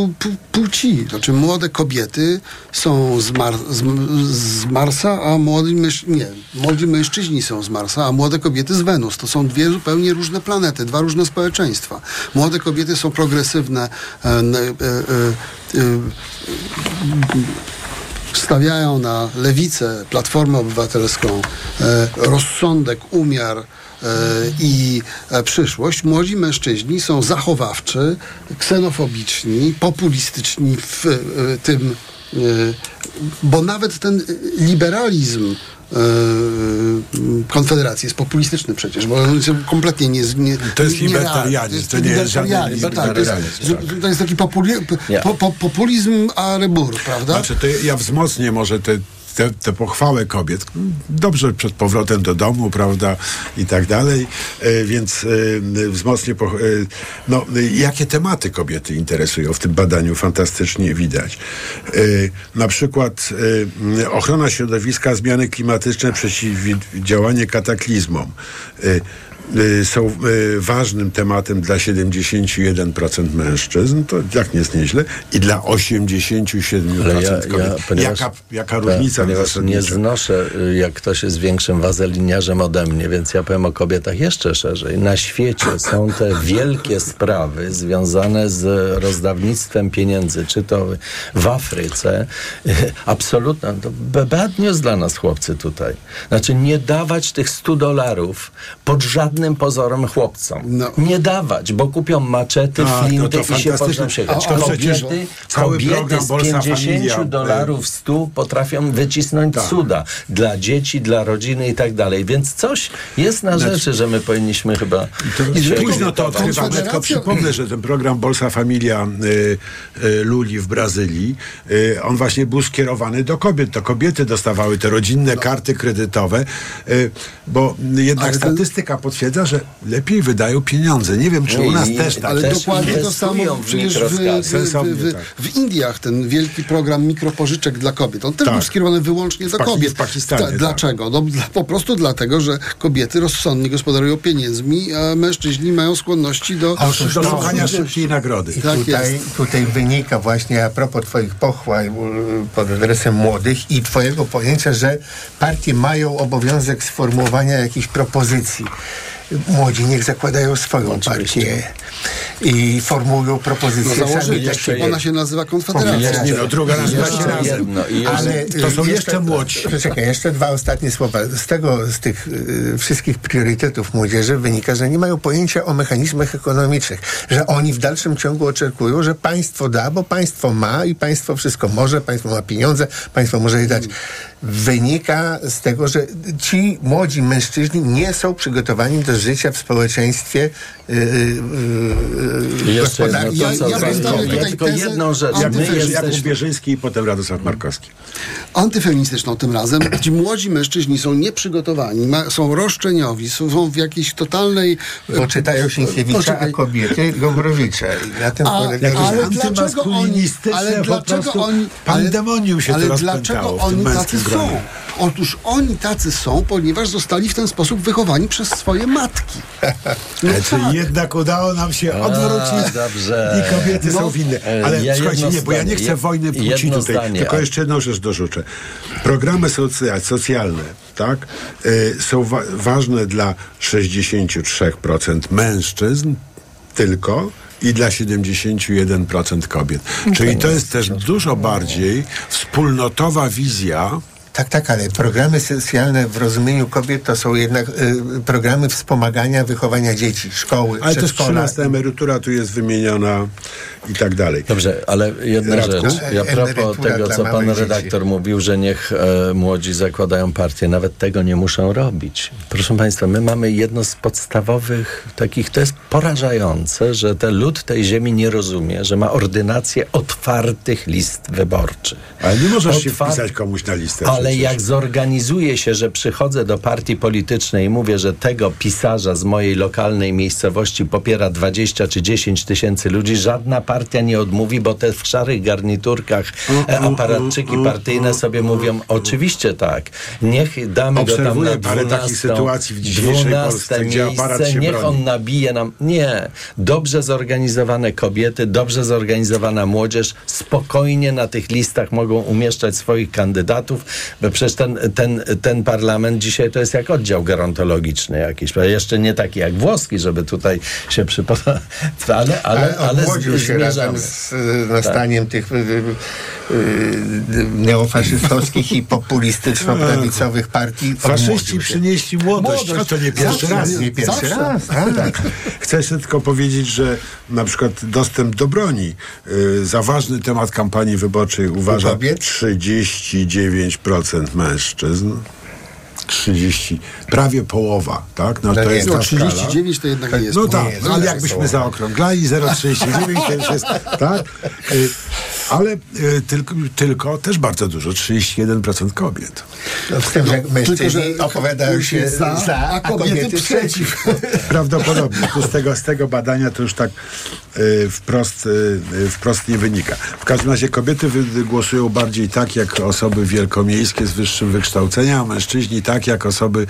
S13: płci. Znaczy młode kobiety są z, Mar z, z Marsa, a młodzi, nie, młodzi mężczyźni są z Marsa, a młode kobiety z Wenus. To są dwie zupełnie różne planety, dwa różne społeczeństwa. Młode kobiety są progresywne, e, e, e, stawiają na lewicę, platformę obywatelską, rozsądek, umiar, i przyszłość, młodzi mężczyźni są zachowawczy, ksenofobiczni, populistyczni w tym, bo nawet ten liberalizm Konfederacji jest populistyczny przecież, bo on jest kompletnie nie, nie
S10: To jest libertarianizm, to nie jest żaden libertarianizm.
S13: Tak, to jest taki populi, po, po, populizm a rebur, prawda?
S10: Znaczy, to ja wzmocnię może te tę, tę pochwałę kobiet. Dobrze przed powrotem do domu, prawda, i tak dalej, e, więc e, wzmocnię, e, no, jakie tematy kobiety interesują w tym badaniu, fantastycznie widać. Na przykład ochrona środowiska, zmiany klimatyczne, przeciwdziałanie kataklizmom są y, ważnym tematem dla 71% mężczyzn, to jak nie jest nieźle, i dla 87% Ale ja, kobiet. Ja, ponieważ, jaka, jaka ta, różnica
S12: ponieważ nie znoszę, y, jak ktoś jest większym wazeliniarzem ode mnie, więc ja powiem o kobietach jeszcze szerzej. Na świecie są te wielkie sprawy związane z rozdawnictwem pieniędzy, czy to w Afryce. <laughs> Absolutnie, to bad news dla nas, chłopcy, tutaj. Znaczy, nie dawać tych 100 dolarów pod żadnym żadnym pozorem chłopcom. No. Nie dawać, bo kupią maczety, A, flinty i się poczną sięgać. Kobiety, kobiety z 50 familia, dolarów 100 potrafią wycisnąć tak. cuda dla dzieci, dla rodziny i tak dalej. Więc coś jest na znaczy, rzeczy, że my powinniśmy chyba...
S10: To, późno to odkrywamy, tylko przypomnę, że ten program Bolsa Familia y, y, Luli w Brazylii, y, on właśnie był skierowany do kobiet. To kobiety dostawały te rodzinne no. karty kredytowe, y, bo jednak statystyka potwierdza, potwierdza, że lepiej wydają pieniądze. Nie wiem, czy u nas też tak.
S13: Ale też dokładnie to samo przecież w, w, w, tak. w, Indiach ten wielki program mikropożyczek dla kobiet. On też tak. był skierowany wyłącznie do kobiet. W
S10: Pakistanie,
S13: Ta, dlaczego? No, dla, po prostu dlatego, że kobiety rozsądnie gospodarują pieniędzmi, a mężczyźni mają skłonności do...
S10: do szukania szybkiej nagrody.
S11: I tak tutaj, tutaj wynika właśnie a propos twoich pochwał pod adresem młodych i twojego pojęcia, że partie mają obowiązek sformułowania jakichś propozycji młodzi niech zakładają swoją Oczywiście. partię i formułują propozycje.
S13: No sami takie. Ona się nazywa Konfederacja.
S10: Nie, no, druga nazywa się razem.
S11: Ale to są jeszcze młodsi. Czekaj, jeszcze dwa ostatnie słowa. Z tego, z tych y, wszystkich priorytetów młodzieży wynika, że nie mają pojęcia o mechanizmach ekonomicznych, że oni w dalszym ciągu oczekują, że państwo da, bo państwo ma i państwo wszystko może, państwo ma pieniądze, państwo może je dać. Wynika z tego, że ci młodzi mężczyźni nie są przygotowani do życia w społeczeństwie yy,
S12: yy, gospodarczym. Ja, ja, ja tylko tezę jedną rzecz.
S10: Jak my. Jakub i potem Radosław Markowski.
S13: Antyfeministyczną tym razem. Ci młodzi mężczyźni są nieprzygotowani, ma, są roszczeniowi, są, w jakiejś totalnej...
S11: Bo czytają Sienkiewicza, a kobiety Gombrowicza. I na tym a,
S10: polega... Ale dlaczego oni... Ale dlaczego oni... Pandemonium się ale dlaczego oni tacy
S13: są? Otóż oni tacy są, ponieważ zostali w ten sposób wychowani przez swoje matki. <laughs>
S10: No Czyli jednak udało nam się odwrócić
S12: dobrze.
S10: i kobiety
S12: No,
S10: są winne. Ale
S12: ja
S10: słuchajcie, nie, bo ja nie chcę wojny płci tutaj,
S12: zdanie,
S10: tylko jeszcze jedną rzecz dorzucę. Programy socja- socjalne, tak, y, są wa- ważne dla 63% mężczyzn tylko i dla 71% kobiet. Czyli to jest też dużo bardziej wspólnotowa wizja
S11: Tak, tak, ale programy socjalne w rozumieniu kobiet to są jednak y, programy wspomagania wychowania dzieci, szkoły,
S10: Ale też. 13 emerytura tu jest wymieniona i tak dalej.
S12: Dobrze, ale jedna
S10: Radku?
S12: rzecz. Ja propos tego, co pan
S11: dzieci.
S12: redaktor mówił, że niech e, młodzi zakładają partię. Nawet tego nie muszą robić. Proszę państwa, my mamy jedno z podstawowych takich, to jest porażające, że ten lud tej ziemi nie rozumie, że ma ordynację otwartych list wyborczych.
S10: Ale nie możesz się
S12: Otwar-
S10: wpisać komuś na listę.
S12: Ale
S10: przecież.
S12: jak zorganizuję się, że przychodzę do partii politycznej i mówię, że tego pisarza z mojej lokalnej miejscowości popiera 20 czy 10 tysięcy ludzi, żadna partia nie odmówi, bo te w szarych garniturkach e, aparatczyki partyjne sobie mówią, oczywiście tak, niech damy go tam
S10: Obserwuję
S12: na
S10: parę
S12: 12,
S10: takich sytuacji w dzisiejszej
S12: 12
S10: Polsce, gdzie aparat
S12: miejsce,
S10: się
S12: niech
S10: broni.
S12: on nabije nam. Nie. Dobrze zorganizowane kobiety, dobrze zorganizowana młodzież spokojnie na tych listach mogą umieszczać swoich kandydatów, bo przecież ten, ten, ten parlament dzisiaj to jest jak oddział gerontologiczny jakiś. Jeszcze nie taki jak włoski, żeby tutaj się przypomnieć. Ale, ale, ale,
S11: odmłodził się razem
S12: zmierzamy.
S11: z y, nastaniem tych y, y, y, neofaszystowskich i populistyczno-prawicowych partii.
S10: Faszyści przynieśli młodość,
S11: Młodość.
S10: to nie pierwszy
S11: Zawsze,
S10: raz.
S11: nie pierwszy raz, tak.
S10: Chcę jeszcze tylko powiedzieć, że na przykład dostęp do broni y, za ważny temat kampanii wyborczej uważa 39% mężczyzn. 30, prawie połowa, tak? No,
S13: No
S10: to
S13: nie,
S10: jest
S13: no
S10: ta skala.
S13: 39 to jednak nie jest
S10: No tak, no, ale
S13: jest
S10: jakbyśmy
S13: połowa.
S10: zaokrąglali 0,39 to już jest, tak? <laughs> Ale y, tylko, tylko też bardzo dużo, 31% kobiet.
S11: No, z tym, że mężczyźni
S10: Tylko, że
S11: opowiadają się za, a kobiety przeciw. <laughs>
S10: Prawdopodobnie. Tu z, tego, z tego badania to już tak y, wprost, y, wprost nie wynika. W każdym razie kobiety głosują bardziej tak, jak osoby wielkomiejskie z wyższym wykształceniem, a mężczyźni tak, jak osoby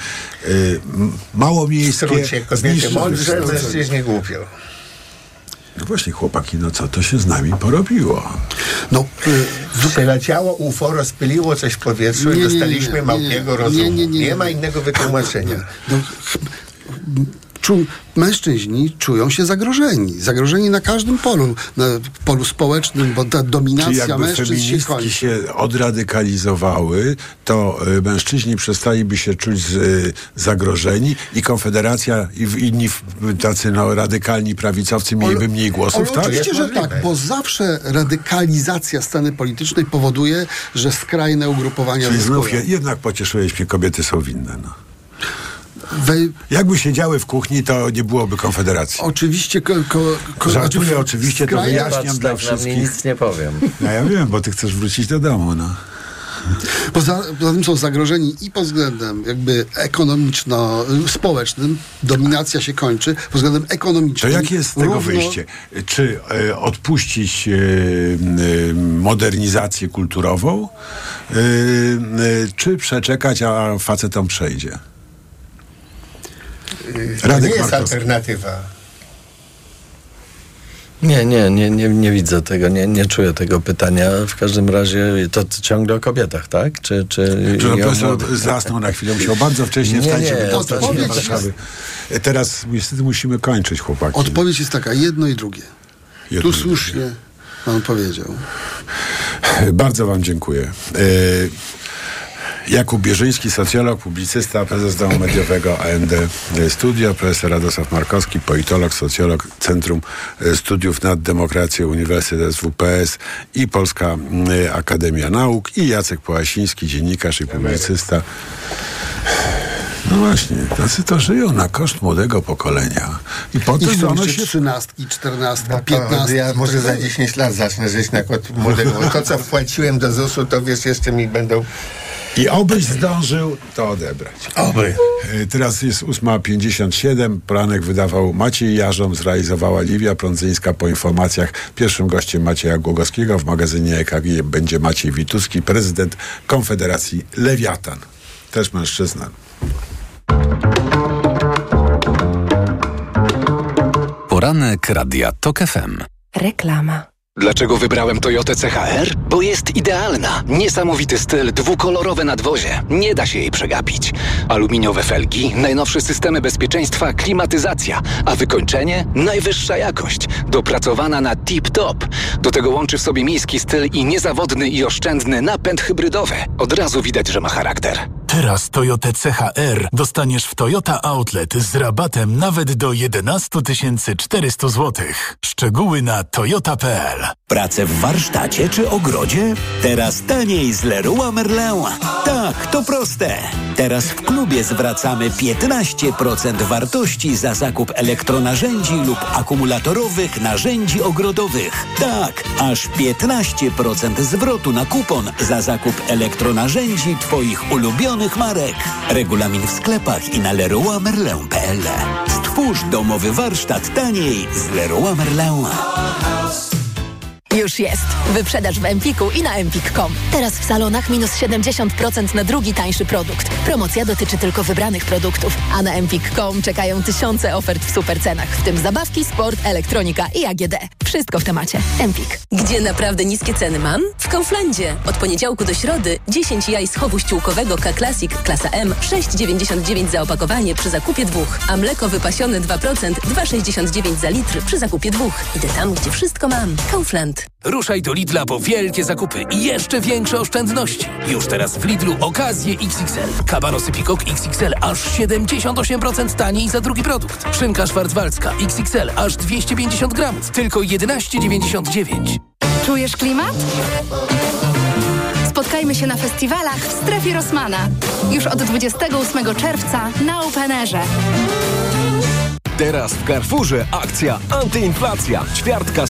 S10: y, m-
S11: W
S10: małomiejskie
S11: skrócie,
S10: z
S11: kobiety mądrze, mężczyźni głupio.
S10: No właśnie, chłopaki, no co to się z nami porobiło?
S13: No,
S11: Przeleciało UFO, rozpyliło coś w powietrzu
S13: Nie,
S11: i dostaliśmy
S13: nie,
S11: małpiego
S13: nie,
S11: rozumu.
S13: nie, nie, nie, nie.
S11: ma innego wytłumaczenia.
S13: No, czu, mężczyźni czują się zagrożeni. Zagrożeni na każdym polu. Na polu społecznym, bo ta dominacja mężczyzn się kończy.
S10: się odradykalizowały, to y, mężczyźni przestaliby się czuć z, y, zagrożeni i Konfederacja i inni tacy no, radykalni prawicowcy mieliby mniej głosów,
S13: Ale
S10: tak?
S13: oczywiście, że tak, bo zawsze radykalizacja sceny politycznej powoduje, że skrajne ugrupowania
S10: Czyli znów je, jednak pocieszyłeś mnie, kobiety są winne. No.
S13: Wej-
S10: Jakby siedziały w kuchni, to nie byłoby Konfederacji.
S13: Oczywiście, ko, ko, ko,
S10: Żartuję oczywiście, to wyjaśniam dla
S12: tak na mnie
S10: wszystkich.
S12: nic nie powiem.
S10: No ja wiem, bo ty chcesz wrócić do domu, no.
S13: Poza, poza tym są zagrożeni i pod względem jakby ekonomiczno-społecznym, dominacja się kończy, pod względem
S10: To
S13: ekonomicznym.
S10: jakie jest z tego
S13: równo-
S10: wyjście? Czy e, odpuścić e, e, modernizację kulturową, e, e, czy przeczekać, a facetom przejdzie?
S11: To
S10: Radek
S11: nie jest
S10: Markowski.
S11: alternatywa.
S12: Nie, nie, nie, nie, nie widzę tego, nie, nie czuję tego pytania. W każdym razie to ciągle o kobietach, tak? Czy, czy o
S10: profesor zasnął na chwilę, musiał bardzo wcześnie
S12: Nie,
S10: wstać,
S12: nie,
S10: żeby dostać się do Warszawy. E, Teraz niestety musimy kończyć, chłopaki.
S13: Odpowiedź jest taka, jedno i drugie.
S10: Jedno
S13: tu
S10: i
S13: słusznie pan powiedział.
S10: Bardzo wam dziękuję. Jakub Bierzyński, socjolog, publicysta, prezes Domu Mediowego AND Studio, profesor Radosław Markowski, politolog, socjolog Centrum e, Studiów nad Demokracją Uniwersytet WPS i Polska mm, Akademia Nauk i Jacek Połasiński, dziennikarz i publicysta. No właśnie, tacy to żyją na koszt młodego pokolenia. I po
S13: I
S10: ono
S13: się 13, 14,
S11: No
S13: 15.
S11: ja może za
S13: dalej.
S11: 10 lat zacznę żyć na kot młodego. To, co wpłaciłem do ZUS-u, to wiesz, jeszcze mi będą...
S10: I obyś zdążył to odebrać.
S11: Oby.
S10: E, Teraz jest 8.57. Poranek wydawał Maciej Jarzom, zrealizowała Liwia Prądzyńska po informacjach. Pierwszym gościem Macieja Głogowskiego w magazynie EKG będzie Maciej Wituski, prezydent Konfederacji Lewiatan. Też mężczyzna.
S22: Poranek Radia TOK FM.
S35: Reklama.
S36: Dlaczego wybrałem Toyotę CHR? Bo jest idealna. Niesamowity styl, dwukolorowe nadwozie. Nie da się jej przegapić. Aluminiowe felgi, najnowsze systemy bezpieczeństwa, klimatyzacja, a wykończenie? Najwyższa jakość. Dopracowana na tip-top. Do tego łączy w sobie miejski styl i niezawodny i oszczędny napęd hybrydowy. Od razu widać, że ma charakter.
S37: Teraz Toyotę CHR dostaniesz w Toyota Outlet z rabatem nawet do 11 400 zł. Szczegóły na toyota.pl
S28: Pracę w warsztacie czy ogrodzie? Teraz taniej z Leroy Merlin. Tak, to proste. Teraz w klubie zwracamy 15% wartości za zakup elektronarzędzi lub akumulatorowych narzędzi ogrodowych. Tak, aż 15% zwrotu na kupon za zakup elektronarzędzi Twoich ulubionych marek. Regulamin w sklepach i na leroymerlin.pl. Stwórz domowy warsztat taniej z Leroy Merlin.
S38: Już jest. Wyprzedaż w Empiku i na empik.com. Teraz w salonach minus 70% na drugi tańszy produkt. Promocja dotyczy tylko wybranych produktów, a na empik.com czekają tysiące ofert w supercenach, w tym zabawki, sport, elektronika i AGD. Wszystko w temacie. Empik.
S39: Gdzie naprawdę niskie ceny mam? W Kauflandzie. Od poniedziałku do środy 10 jaj z chowu ściółkowego K-Classic klasa M 6,99 za opakowanie przy zakupie dwóch, a mleko wypasione 2% 2,69 za litr przy zakupie dwóch. Idę tam, gdzie wszystko mam. Kaufland.
S18: Ruszaj do Lidla po wielkie zakupy i jeszcze większe oszczędności. Już teraz w Lidlu okazje XXL. Kabanosy Pikok XXL aż 78% taniej za drugi produkt. Szynka szwarcwaldzka XXL aż 250 gramów. Tylko 11,99.
S40: Czujesz klimat? Spotkajmy się na festiwalach w strefie Rosmana. Już od 28 czerwca na Openerze.
S41: Teraz w Carrefourze akcja antyinflacja. Ćwiartka